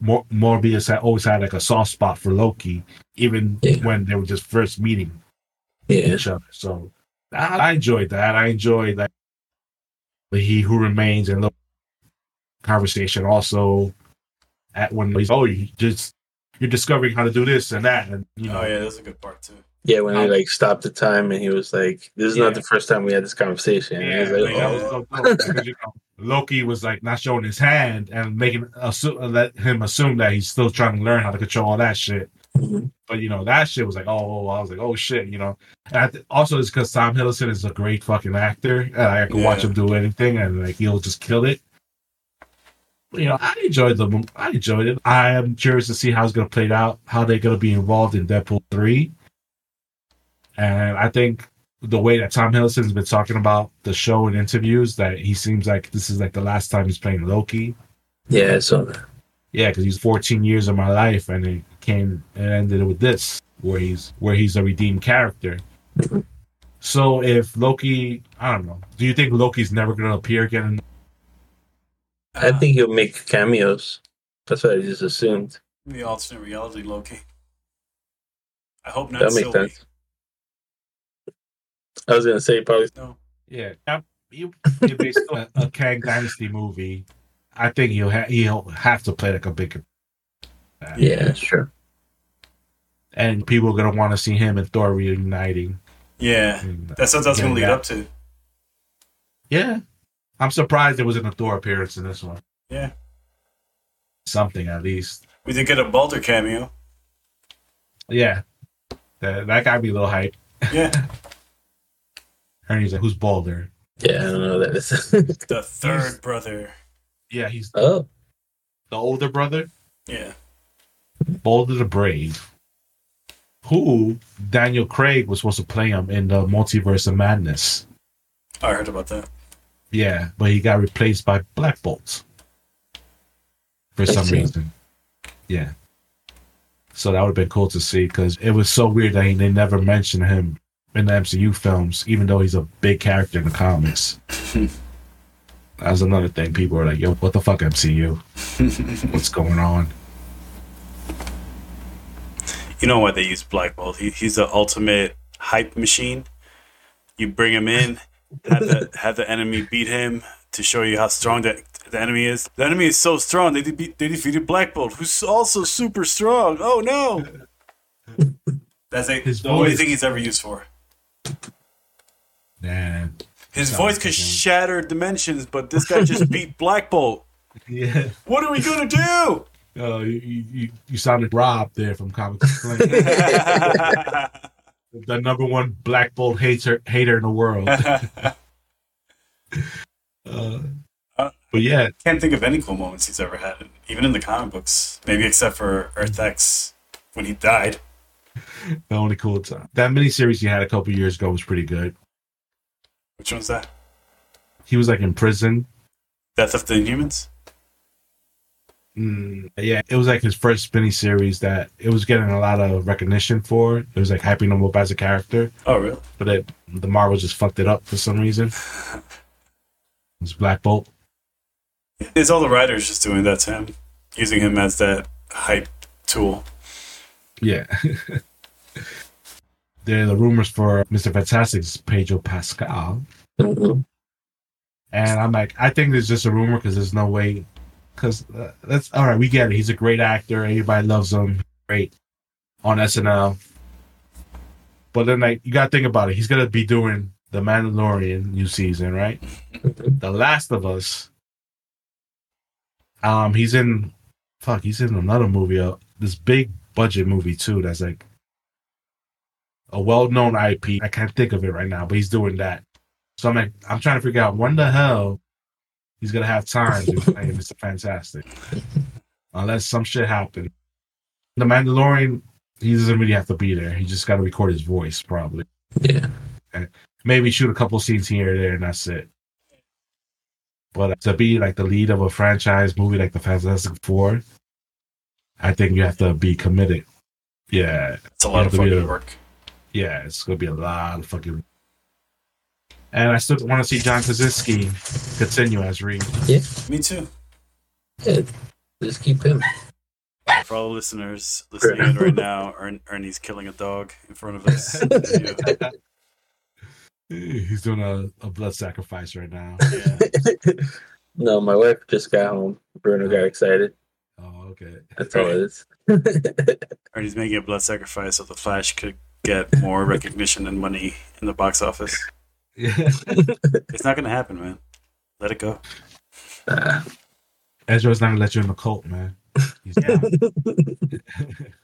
S1: Mor- Morbius had always had like a soft spot for Loki, even
S3: Yeah.
S1: when they were just first meeting
S3: Yeah.
S1: each other. So I, I enjoyed that. I enjoyed that the He Who Remains and the conversation also at when he's oh you just you're discovering how to do this and that and you oh, know
S2: Oh yeah, that's a good part too.
S3: Yeah, when he
S1: Um,
S3: like stopped the time and he was like, "This is
S1: Yeah.
S3: not the first time we had this conversation." And he
S1: Yeah,
S3: was like,
S1: like, was
S3: "Oh."
S1: so because, you know, Loki was like not showing his hand and making assu- let him assume that he's still trying to learn how to control all that shit.
S3: Mhm.
S1: But you know that shit was like, oh, I was like, oh shit, you know. And I th- also, it's because Tom Hiddleston is a great fucking actor, and I can watch him do anything, and like he'll just kill it. But, you know, I enjoyed the, I enjoyed it. I am curious to see how it's gonna play out, how they're gonna be involved in Deadpool three. And I think the way that Tom Hiddleston's been talking about the show in interviews, that he seems like this is like the last time he's playing Loki.
S3: Yeah, so that.
S1: Yeah, because he's 14 years of my life, and it came and ended with this, where he's where he's a redeemed character. So if Loki, I don't know, do you think Loki's never going to appear again?
S3: I think he'll make cameos. That's what I just assumed.
S2: The alternate reality Loki. I hope not
S3: That makes
S2: Sylvie.
S3: sense. I was gonna say probably.
S2: No.
S1: Yeah, yeah, you, if it's still a, a Kang Dynasty movie, I think he'll ha- he'll have to play like a big.
S3: Yeah, sure.
S1: and people are gonna want to see him and Thor reuniting.
S2: Yeah.
S1: And, uh,
S2: That's what that's going to lead
S1: yeah.
S2: up to.
S1: yeah, I'm surprised there wasn't a Thor appearance in this one.
S2: Yeah.
S1: Something at least.
S2: We did get a Balder cameo.
S1: Yeah, that that got me a little hype.
S2: Yeah.
S1: And he's like, "Who's Balder?"
S3: Yeah, I don't know what that is.
S2: the third brother.
S1: Yeah, he's
S3: oh,
S1: the older brother,
S2: Yeah.
S1: Balder the Brave. Who Daniel Craig was supposed to play him in the Multiverse of Madness.
S2: I heard about that.
S1: Yeah, but he got replaced by Black Bolt for some reason. Yeah. So that would have been cool to see because it was so weird that he, they never mentioned him in the MCU films, even though he's a big character in the comics. That's another thing. People are like, yo, what the fuck, MCU? What's going on?
S2: You know why they use Black Bolt? He, he's the ultimate hype machine. You bring him in, have the have the enemy beat him to show you how strong the, the enemy is. The enemy is so strong they de- they defeated Black Bolt, who's also super strong. Oh no! That's
S1: His
S2: the only thing he's ever used for.
S1: Man.
S2: His voice could shatter dimensions, but this guy just beat Black Bolt.
S1: Yeah.
S2: What are we gonna do?
S1: Oh, you, you, you- sounded Rob there from Comic the number one Black Bolt hater hater in the world. Uh,
S2: Uh,
S1: but yeah,
S2: Can't think of any cool moments he's ever had, even in the comic books. Maybe except for Earth X when he died.
S1: The only cool time. That miniseries he had a couple years ago was pretty good.
S2: Which one's that?
S1: He was like in prison.
S2: Death of the Inhumans?
S1: Mm, yeah, it was like his first miniseries that it was getting a lot of recognition for. It was like hyping him up as a character,
S2: Oh, really?
S1: but it, the Marvel just fucked it up for some reason. It's Black Bolt.
S2: It's all the writers just doing that to him, using him as that hype tool.
S1: Yeah. there are the rumors for Mr. Fantastic's Pedro Pascal.
S3: Mhm.
S1: And I'm like, I think there's just a rumor because there's no way. Because uh, that's all right. We get it. He's a great actor. Everybody loves him. Great on SNL. But then, like, you got to think about it. He's going to be doing The Mandalorian new season, right? The Last of Us. Um, he's in. Fuck, he's in another movie. Uh, this big budget movie too. That's like a well-known IP. I can't think of it right now, but he's doing that. So I'm like, I'm trying to figure out when the hell he's gonna have time to play Mr. Fantastic, unless some shit happened. The Mandalorian, he doesn't really have to be there. He just got to record his voice, probably.
S3: Yeah.
S1: Maybe shoot a couple scenes here or there, and that's it. But to be like the lead of a franchise movie like the Fantastic Four, I think you have to be committed. Yeah,
S2: It's a lot of fucking
S1: video.
S2: work.
S1: Yeah, it's gonna be a lot of fucking. And I still want to see John Krasinski continue as Reed.
S2: Yeah, me too.
S3: Yeah. Just keep him.
S2: For all the listeners listening in right now, Ern- Ernie's killing a dog in front of us.
S1: He's doing a, a blood sacrifice right now.
S2: Yeah.
S3: no, my wife just got home. Bruno got excited.
S1: Oh, okay.
S3: That's all it is.
S2: Ernie's making a blood sacrifice so the Flash could get more recognition and money in the box office.
S1: Yeah.
S2: It's not gonna happen, man. Let it go.
S3: Ah,
S1: Ezra's not gonna let you in the cult, man. He's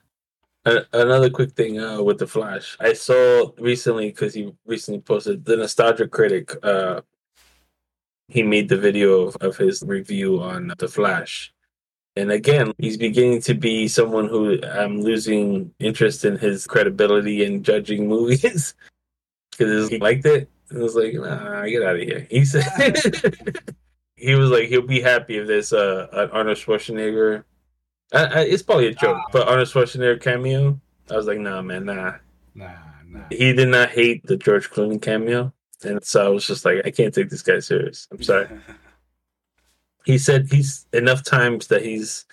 S3: another quick thing uh, with the Flash, I saw recently because he recently posted the Nostalgia Critic. Uh, he made the video of, of his review on the Flash, and again, he's beginning to be someone who I'm losing interest in his credibility in judging movies because he liked it. It was like, nah, get out of here. He said he was like he'll be happy if there's uh, an Arnold Schwarzenegger. I, I, it's probably a joke, but Arnold Schwarzenegger cameo. I was like, nah, man, nah.
S6: Nah, nah.
S3: He did not hate the George Clooney cameo, and so I was just like, I can't take this guy serious. I'm sorry. He said he's enough times that he's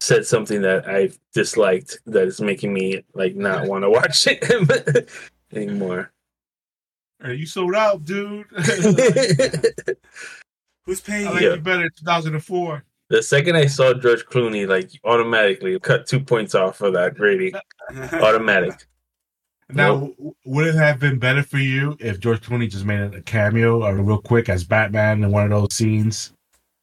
S3: said something that I've disliked that is making me like not want to watch him anymore.
S1: Are you sold out, dude.
S2: Who's paying
S1: I like
S2: you?
S3: Yeah.
S1: you better in 2004.
S3: the second I saw George Clooney, like automatically cut two points off of that rating. Automatic.
S1: Now, w- would it have been better for you if George Clooney just made a cameo or real quick as Batman in one of those scenes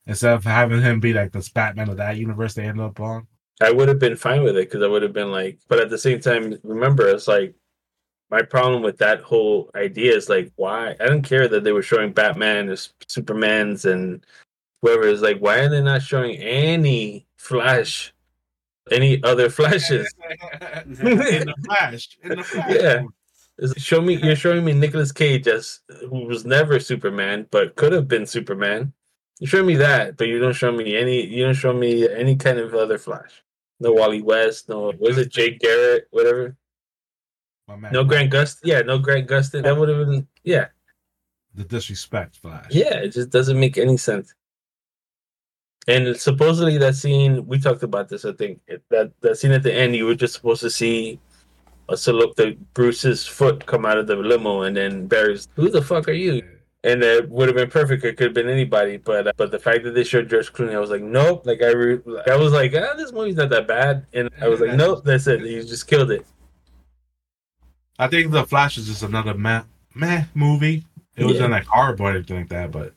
S1: instead of having him be like the Batman of that universe they ended up on?
S3: I would have been fine with it because I would have been like, but at the same time, remember, it's like my problem with that whole idea is like, why? I don't care that they were showing Batman as Superman's and whoever is like, why are they not showing any Flash, any other Flashes?
S1: in the Flash. In the Flash.
S3: Yeah. Show me, you're showing me Nicolas Cage as who was never Superman, but could have been Superman. You show me that, but you don't show me any. You don't show me any kind of other Flash. No Wally West. No, was it Jake Garrett? Whatever. No Grant Gustin. Yeah, no Grant Gustin. That would have been. Yeah,
S1: The disrespect Flash.
S3: yeah. It just doesn't make any sense. And supposedly that scene we talked about this. I think that that scene at the end, you were just supposed to see a salute the Bruce's foot come out of the limo, and then Barry's, "Who the fuck are you?" And it would have been perfect. It could have been anybody, but uh, but the fact that they showed George Clooney, I was like, nope. Like I, re- I was like, ah, this movie's not that bad, and I was like, nope, that's it. You just killed it.
S1: I think the Flash is just another meh, meh movie. It wasn't
S3: Yeah.
S1: like horrible or anything like that, but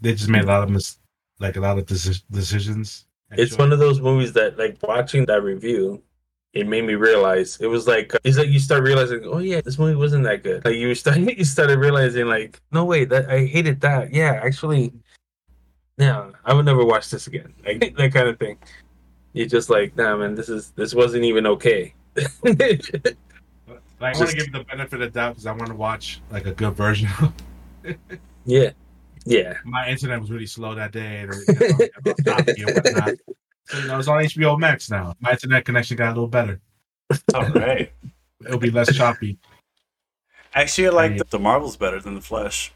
S1: they just made a lot of mis- like a lot of deci- decisions.
S3: It's one of those movies that, like, watching that review, it made me realize it was like it's like you start realizing, oh yeah, this movie wasn't that good. Like you start you started realizing, like, no wait, that I hated that. Yeah, actually, yeah, I would never watch this again. Like that kind of thing. You're just like, nah, man, this is this wasn't even okay.
S1: Like, I want to give you the benefit of doubt because I want to watch like a good version.
S3: yeah, yeah.
S1: My internet was really slow that day, and it was, it was choppy and whatnot. So, you know, it's on HBO Max now. My internet connection got a little better.
S2: All right.
S1: It'll be less choppy.
S2: Actually, I like the, the Marvels better than the Flash.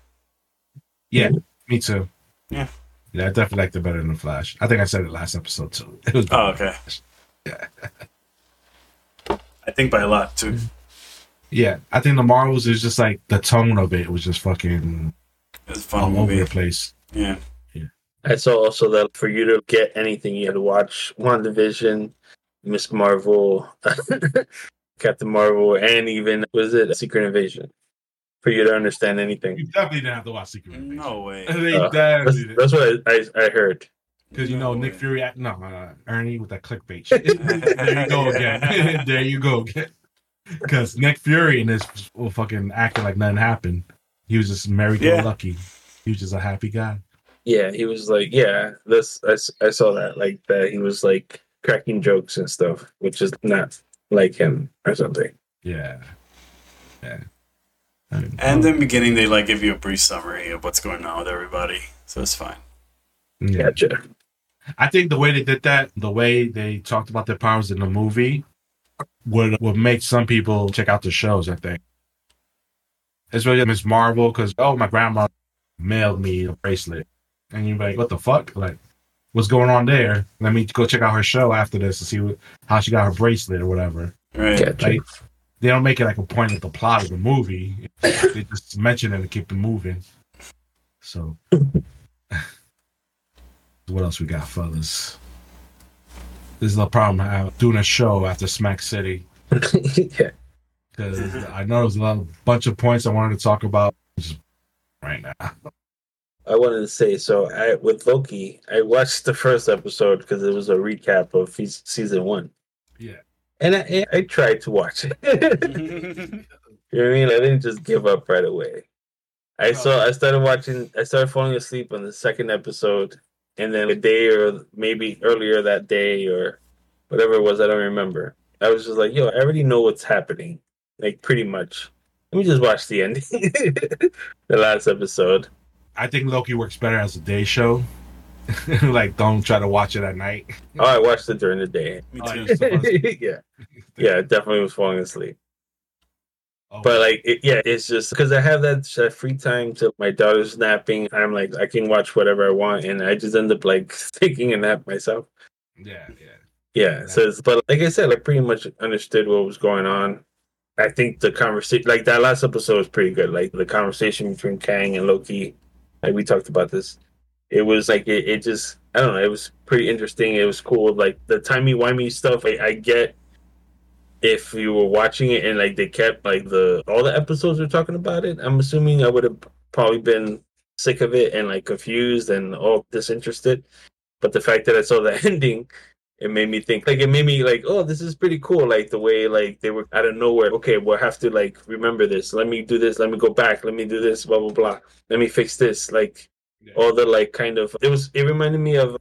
S1: Yeah, me too.
S2: Yeah.
S1: Yeah, I definitely liked it better than the Flash. I think I said it last episode too. It was
S2: Oh, okay. I think by a lot too.
S1: Yeah, I think the Marvels is just like the tone of it was just fucking
S2: It's a fun
S1: all over
S2: movie.
S1: the place.
S2: Yeah.
S3: I saw also that for you to get anything, you had to watch WandaVision, Miss Marvel, Captain Marvel, and even was it Secret Invasion for you to understand anything.
S1: You definitely didn't have to watch Secret Invasion.
S2: No way.
S1: They
S3: Uh, That's,
S1: definitely didn't.
S3: that's what I, I, I heard.
S1: Because you know
S2: No
S1: Nick
S2: way.
S1: Fury, no, uh, Ernie with that clickbait shit. there you go again. there you go again. Because Nick Fury in this was fucking acting like nothing happened. He was just married go
S2: Yeah.
S1: lucky. He was just a happy guy.
S3: Yeah, he was like, yeah, this I, I saw that like that he was like cracking jokes and stuff, which is not like him or something.
S1: Yeah, yeah.
S2: And in the beginning, they like give you a brief summary of what's going on with everybody, so it's fine.
S1: yeah.
S3: Gotcha.
S1: I think the way they did that, the way they talked about their powers in the movie, would would make some people check out the shows. I think, especially Miss Marvel, because oh, my grandma mailed me a bracelet, and you're like, what the fuck? Like, what's going on there? Let me go check out her show after this to see what, how she got her bracelet or whatever.
S2: Right.
S3: Gotcha.
S1: Like, they don't make it like a point of the plot of the movie. they just mention it and keep it moving. So, what else we got, fellas? This is the problem I have doing a show after Smack City
S3: yeah.
S1: because I know there's a lot, bunch of points I wanted to talk about just right now.
S3: I wanted to say so. I with Loki, I watched the first episode because it was a recap of season one.
S1: Yeah.
S3: and I, I tried to watch it. you know what I mean? I didn't just give up right away. I
S1: No.
S3: saw. I started watching. I started falling asleep on the second episode, and then a day or maybe earlier that day or whatever it was, I don't remember. I was just like, "Yo, I already know what's happening." Like pretty much. Let me just watch the ending, the last episode.
S1: I think Loki works better as a day show. like, don't try to watch it at night.
S3: Oh, I watched it during the day.
S2: Me too.
S1: you're supposed to-
S3: yeah, yeah, I definitely was falling asleep.
S1: Oh,
S3: But like, it, yeah, it's just because I have that, that free time till my daughter's napping. I'm like, I can watch whatever I want, and I just end up like taking a nap myself.
S1: yeah, yeah.
S3: Yeah. So, it's, but like I said, I pretty much understood what was going on. I think the conversation, like that last episode, was pretty good. Like the conversation between Kang and Loki, like we talked about this. It was like it, it just, I don't know, it was pretty interesting. It was cool. Like the timey wimey stuff, I, I get if you were watching it and like they kept like the all the episodes were talking about it. I'm assuming I would have probably been sick of it and like confused and all disinterested. But the fact that I saw the ending, it made me think like it made me like oh this is pretty cool like the way like they were out of nowhere okay we'll have to like remember this let me do this let me go back let me do this blah blah blah let me fix this like
S1: Yeah.
S3: all the like kind of it was it reminded me of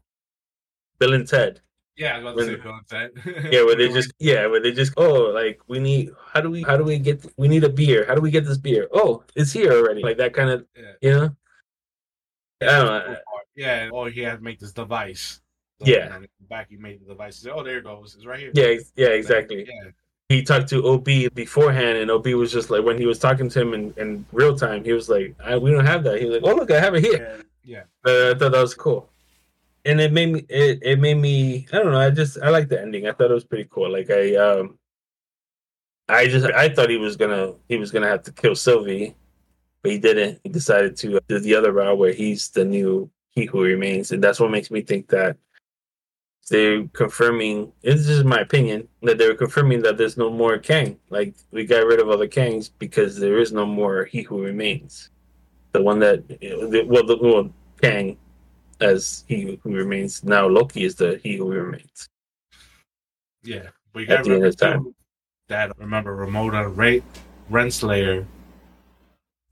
S3: bill and ted
S1: Yeah, I was about to say Bill and Ted.
S3: yeah where they just yeah where they just oh like we need how do we how do we get we need a beer how do we get this beer oh it's here already like that kind of
S1: Yeah.
S3: you know i don't know
S1: Yeah, oh, he had to make this device.
S3: Yeah.
S1: Back, he made the device. Said, oh, there it goes. It's right here.
S3: yeah yeah exactly
S1: Yeah.
S3: he talked to OB beforehand, and OB was just like when he was talking to him in, in real time, he was like, I, "We don't have that." He was like, "Oh look, I have it here."
S2: Yeah.
S3: Uh, I thought that was cool, and it made me it, it made me I don't know. I just I like the ending. I thought it was pretty cool. Like I um, I just I thought he was gonna he was gonna have to kill Sylvie, but he didn't. He decided to do the other route where he's the new He Who Remains, and that's what makes me think that they're confirming this is my opinion that they're confirming that there's no more Kang. Like we got rid of other Kangs because there is no more He Who Remains. The one that well the well, Kang as He Who Remains now Loki is the He Who Remains.
S1: Yeah. But you
S3: At
S1: gotta
S3: the end of time.
S1: that remember Ramona Ray Renslayer,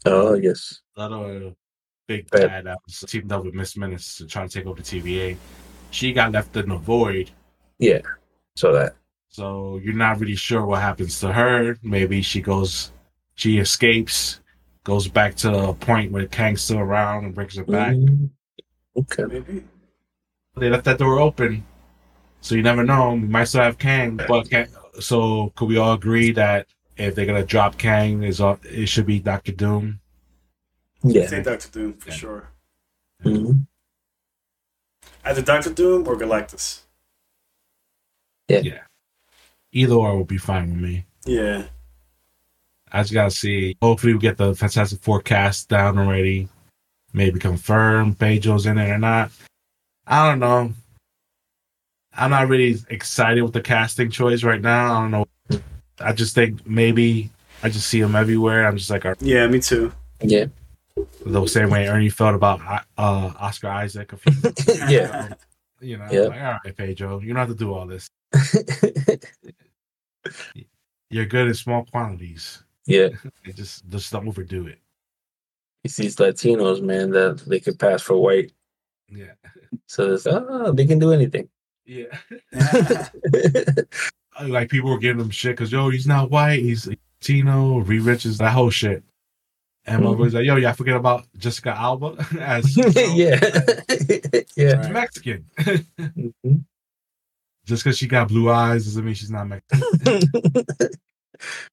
S3: Oh yes,
S1: the other big bad that was teamed up with Miss Minutes to try to take over the TVA. She got left in the void. Yeah.
S3: So that
S1: So you're not really sure what happens to her. Maybe she goes, she escapes, goes back to a point where Kang's still around and brings her back.
S3: Mm, okay.
S2: Maybe.
S1: They left that door open, so you never know. We might still have Kang, but Kang, so could we all agree that if they're gonna drop Kang, is it should be Doctor Doom?
S3: Yeah.
S2: Say Doctor Doom for
S1: Yeah.
S2: sure.
S3: Mhm.
S2: Either Doctor Doom or Galactus. Yeah. yeah.
S1: Either or will be fine with me.
S2: Yeah.
S1: I just gotta see. Hopefully, we get the Fantastic Four cast down already. Maybe confirm Pedro's in it or not. I don't know. I'm not really excited with the casting choice right now. I don't know. I just think maybe I just see him everywhere. I'm just like
S2: Yeah, me too.
S3: Yeah.
S1: The same way Ernie felt about uh, Oscar Isaac. A few,
S3: Yeah.
S1: you know,
S3: Yeah.
S1: like, all right, Pedro, you don't have to do all this. You're good in small quantities.
S3: yeah.
S1: Just just don't overdo it.
S3: It's these Latinos, man, that they could pass for white.
S1: Yeah,
S3: So it's oh, they can do anything.
S1: yeah. like people were giving him shit because yo, he's not white, he's Latino, Reed Richards, that whole shit. And my boy's like, yo, yeah, I forget about Jessica Alba as
S3: yeah. yeah.
S1: she's Mexican.
S3: Mhm.
S1: Just because she got blue eyes doesn't mean she's not Mexican.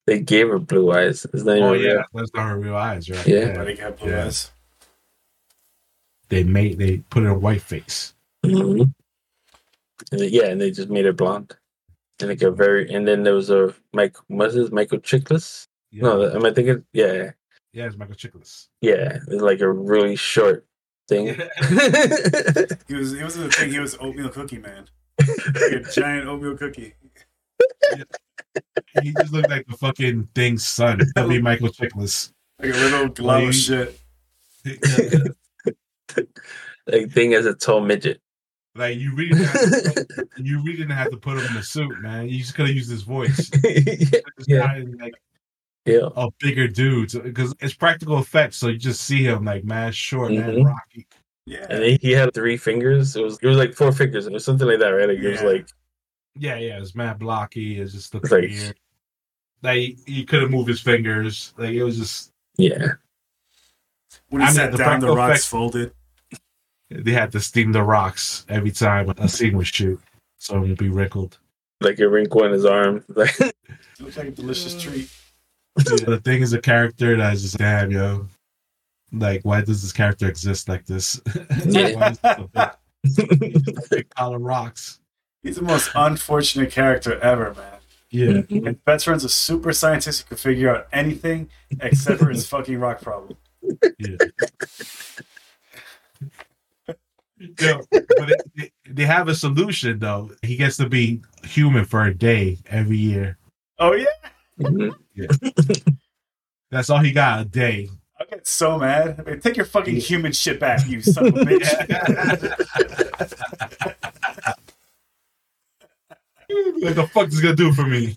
S3: they gave her blue eyes. It's not even
S1: oh
S3: real.
S1: yeah, that's not her real eyes, right?
S3: Yeah.
S2: Everybody got blue
S1: Yeah.
S2: eyes.
S1: They made they put in a white face.
S3: Mhm. And they- yeah, and they just made her blonde. And like a very, and then there was a Mike, what's his Michael Chiklis?
S1: Yeah,
S3: No, am I thinking? Yeah,
S1: yeah, it's Michael Chiklis.
S3: yeah, it's like a really short thing.
S2: He was. It was the thing. He was oatmeal cookie man. Like a giant oatmeal cookie.
S1: he just looked like the fucking thing's son. That'd be Michael Chiklis.
S2: Like a little glob
S1: Like-
S2: of shit.
S3: like thing as a tall midget.
S1: Like you really, didn't have to, you really didn't have to put him in a suit, man. You just could have used his voice. This
S3: yeah,
S1: like
S3: yeah.
S1: a bigger dude because it's practical effects. So you just see him like man, short, man,
S3: Mhm.
S1: rocky.
S2: Yeah.
S3: And he, he had three fingers. It was it was like four fingers. It was something like that, right? Like it was like
S1: Yeah, yeah, it's mad blocky. It's just looks
S3: Like-
S1: weird. Like he, he couldn't move his fingers. Like it was just
S3: yeah.
S2: When he
S1: I
S2: sat
S1: the
S2: down, the
S1: practical
S2: rocks
S1: effects-
S2: folded.
S1: they had to steam the rocks every time a scene was shoot, so it won't be wrinkled.
S3: Like a wrinkle in his arm. Like
S2: It looks like a delicious treat.
S1: The thing is a character that is just damn yo. Like, why does this character exist like this?
S3: Yeah.
S1: Why is big, big pile of rocks.
S2: He's the most unfortunate character ever, man.
S1: Yeah, mm-hmm.
S2: And Best Friend's a super scientist who can figure out anything except for his fucking rock problem.
S1: yeah. Yo, but they, they, they have a solution though. He gets to be human for a day every year.
S2: Oh yeah, mm-hmm.
S3: Mhm.
S1: That's all he got a day.
S2: I get so mad. I mean, take your fucking human shit back, you son of a bitch.
S1: What the fuck is gonna do for me?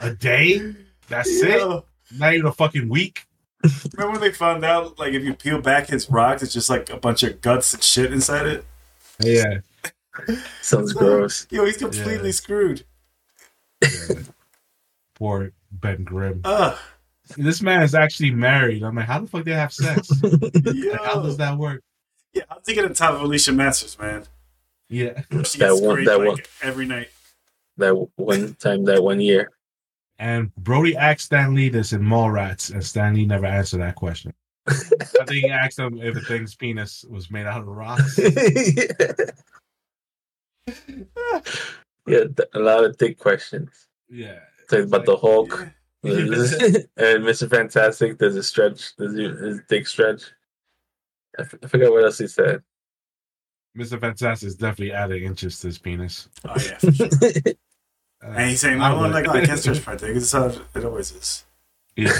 S1: A day? That's it? Not even a fucking week?
S2: Remember when they found out, like, if you peel back his rocks, it's just like a bunch of guts and shit inside it?
S1: Yeah.
S3: Sounds gross.
S2: Yo, he's completely
S1: Yeah.
S2: screwed.
S1: yeah. Poor Ben Grimm.
S2: Ugh.
S1: This man is actually married. I'm like, how the fuck they have sex? Like, how does that work?
S2: Yeah, I'm thinking on top of Alicia Masters, man.
S1: Yeah.
S2: She
S3: That
S2: gets
S3: one-
S2: scraped,
S3: that
S2: like,
S3: one.
S2: every night.
S3: that one time, that one year.
S1: And Brodie asked Stan Lee this in Mallrats, and Stan Lee never answered that question. I think he asked him if the thing's penis was made out of rocks.
S3: yeah, a lot of thick questions.
S1: Yeah.
S3: Talk about the Hulk.
S2: Yeah.
S3: and Mr. Fantastic does a stretch, does his dick stretch. I, f- I forgot what else he said.
S1: Mr. Fantastic is definitely adding inches to his penis.
S2: Oh, yeah, for sure.
S1: Uh,
S2: And he's saying,
S1: I
S2: no,
S1: would.
S2: like, I can't stretch my dick. This is how it always is.
S1: Yeah.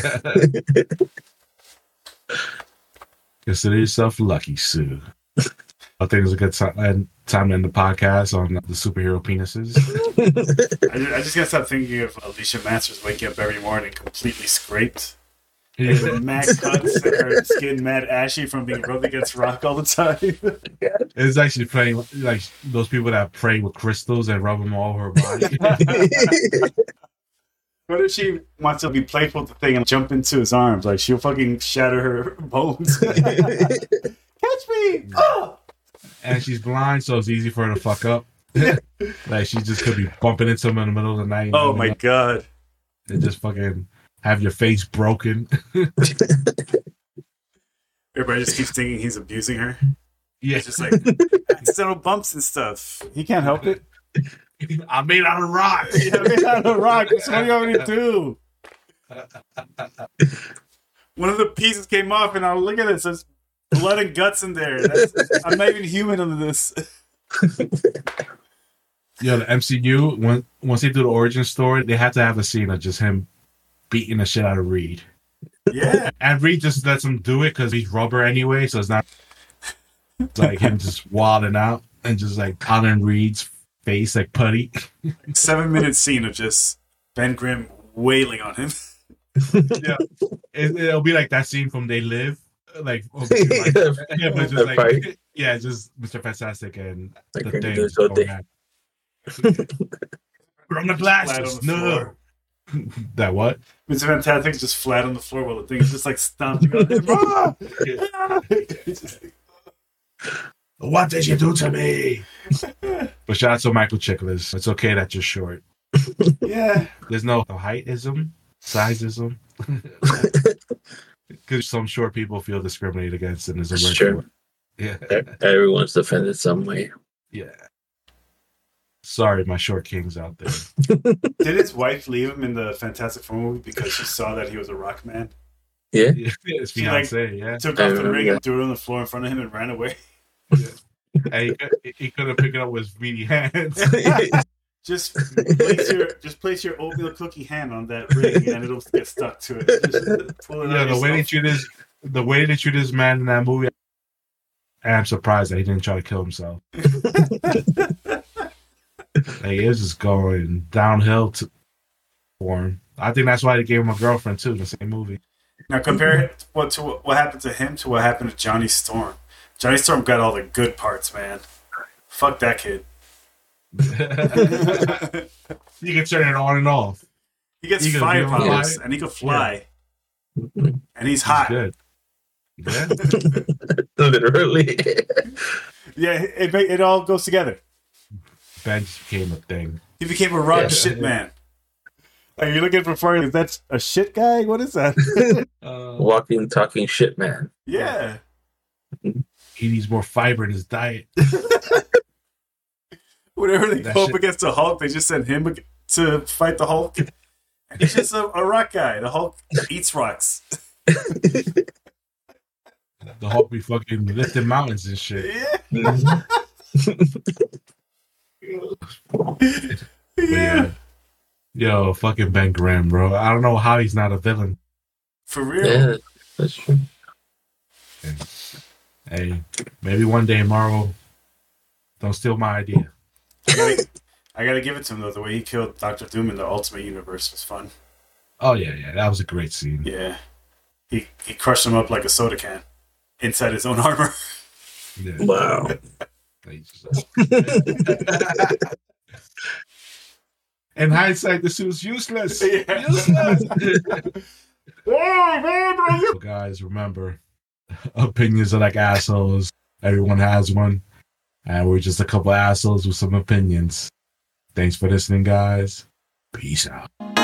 S1: Consider yourself lucky, Sue. I think it's a good time, uh, time to end the podcast on the superhero penises.
S2: I just, I just gotta stop thinking of Alicia Masters waking up every morning completely scraped.
S1: Yeah.
S2: With mad cuts her skin mad ashy from being rubbed against rock all the time.
S1: It's actually playing like those people that pray with crystals and rub them all over her body.
S2: what if she wants to be playful with the thing and jump into his arms? Like she'll fucking shatter her bones. Catch me! Oh!
S1: And she's blind, so it's easy for her to fuck up. like she just could be bumping into him in the middle of the night.
S2: Oh my god.
S1: And just fucking have your face broken.
S2: Everybody just keeps thinking he's abusing her.
S1: yeah,
S2: It's just like accidental bumps and stuff. He can't help it.
S1: I'm made out of rock.
S2: Yeah, I mean, on the rock. That's what you want me to do. One of the pieces came off, and I look at it. it says blood and guts in there. That's, I'm not even human under this.
S1: Yeah, the MCU when, once they do the origin story, they had to have a scene of just him beating the shit out of Reed,
S2: Yeah,
S1: and Reed just lets him do it because he's rubber anyway, so it's not like him just wilding out and just like pounding Reed's face like putty.
S2: seven minute scene of just Ben Grimm wailing on him.
S1: yeah, it, it'll be like that scene from They Live, like, like yeah, but just like
S3: fight.
S1: yeah, just Mr. Fantastic and
S3: Like,
S1: the thing.
S3: do
S1: just
S3: so
S1: going
S3: they-
S1: From the
S2: Flat
S1: glasses,
S2: on the
S1: no.
S2: floor.
S1: That what?
S2: Mr. Fantastic's just flat on the floor while the thing is just like stomping on him. It's just like,
S1: What did you do to me? but shout out to Michael Chiklis. It's okay that you're short.
S2: yeah,
S1: There's no heightism, sizeism. Because some short people feel discriminated against and there's a
S3: That's true.
S1: for. Yeah.
S3: Everyone's offended some way.
S1: yeah. Sorry, my short kings out there.
S2: did his wife leave him in the Fantastic Four movie because she saw that he was a rock man?
S3: Yeah.
S1: Yeah, it's
S2: She, like-
S1: yeah.
S2: Took off the ring
S3: that.
S2: and threw it on the floor in front of him and ran away.
S1: And he, could- he couldn't pick it up with his beady hands.
S2: Just place your just place your oatmeal cookie hand on that ring and it'll get stuck to it. Pull it
S1: yeah, the way that
S2: you
S1: treat this, the way they treat this man in that movie, I am surprised that he didn't try to kill himself. like, it was just going downhill to, for him. I think that's why they gave him a girlfriend too in the same movie.
S2: Now compare what to what happened to him to what happened to Johnny Storm. Johnny Storm got all the good parts, man. Fuck that kid.
S1: you can turn it on and off.
S2: He gets
S1: He
S2: fire powers and he can fly. And he's
S1: He's
S2: hot.
S1: good. Yeah.
S3: Literally.
S2: Yeah, it, it, it all goes together.
S1: Ben became a thing.
S2: He became a rock
S3: Yeah.
S2: shit man. Are you looking for fire? That's a shit guy? What is that?
S1: Uh,
S3: Walking, talking shit, man.
S2: yeah.
S1: he needs more fiber in his diet.
S2: Whenever they
S1: That
S2: go up against the Hulk, they just send him to fight the Hulk. And he's just a, a rock guy. The Hulk eats rocks.
S1: The Hulk be fucking lifting mountains and shit.
S2: Yeah.
S1: But yeah. Yo, fucking Ben Grimm, bro. I don't know how he's not a villain.
S2: For real.
S3: yeah, that's true.
S1: Hey, maybe one day Marvel don't steal my idea.
S2: I gotta, I gotta give it to him though. The way he killed Doctor Doom in the Ultimate Universe was fun.
S1: Oh yeah, yeah, that was a great scene.
S2: Yeah, he he crushed him up like a soda can inside his own armor.
S1: Yeah.
S3: Wow.
S1: In hindsight, this was useless.
S2: Yeah.
S1: Useless. Oh, Guys, remember, opinions are like assholes. Everyone has one, and we're just a couple assholes with some opinions. Thanks for listening, guys. Peace out.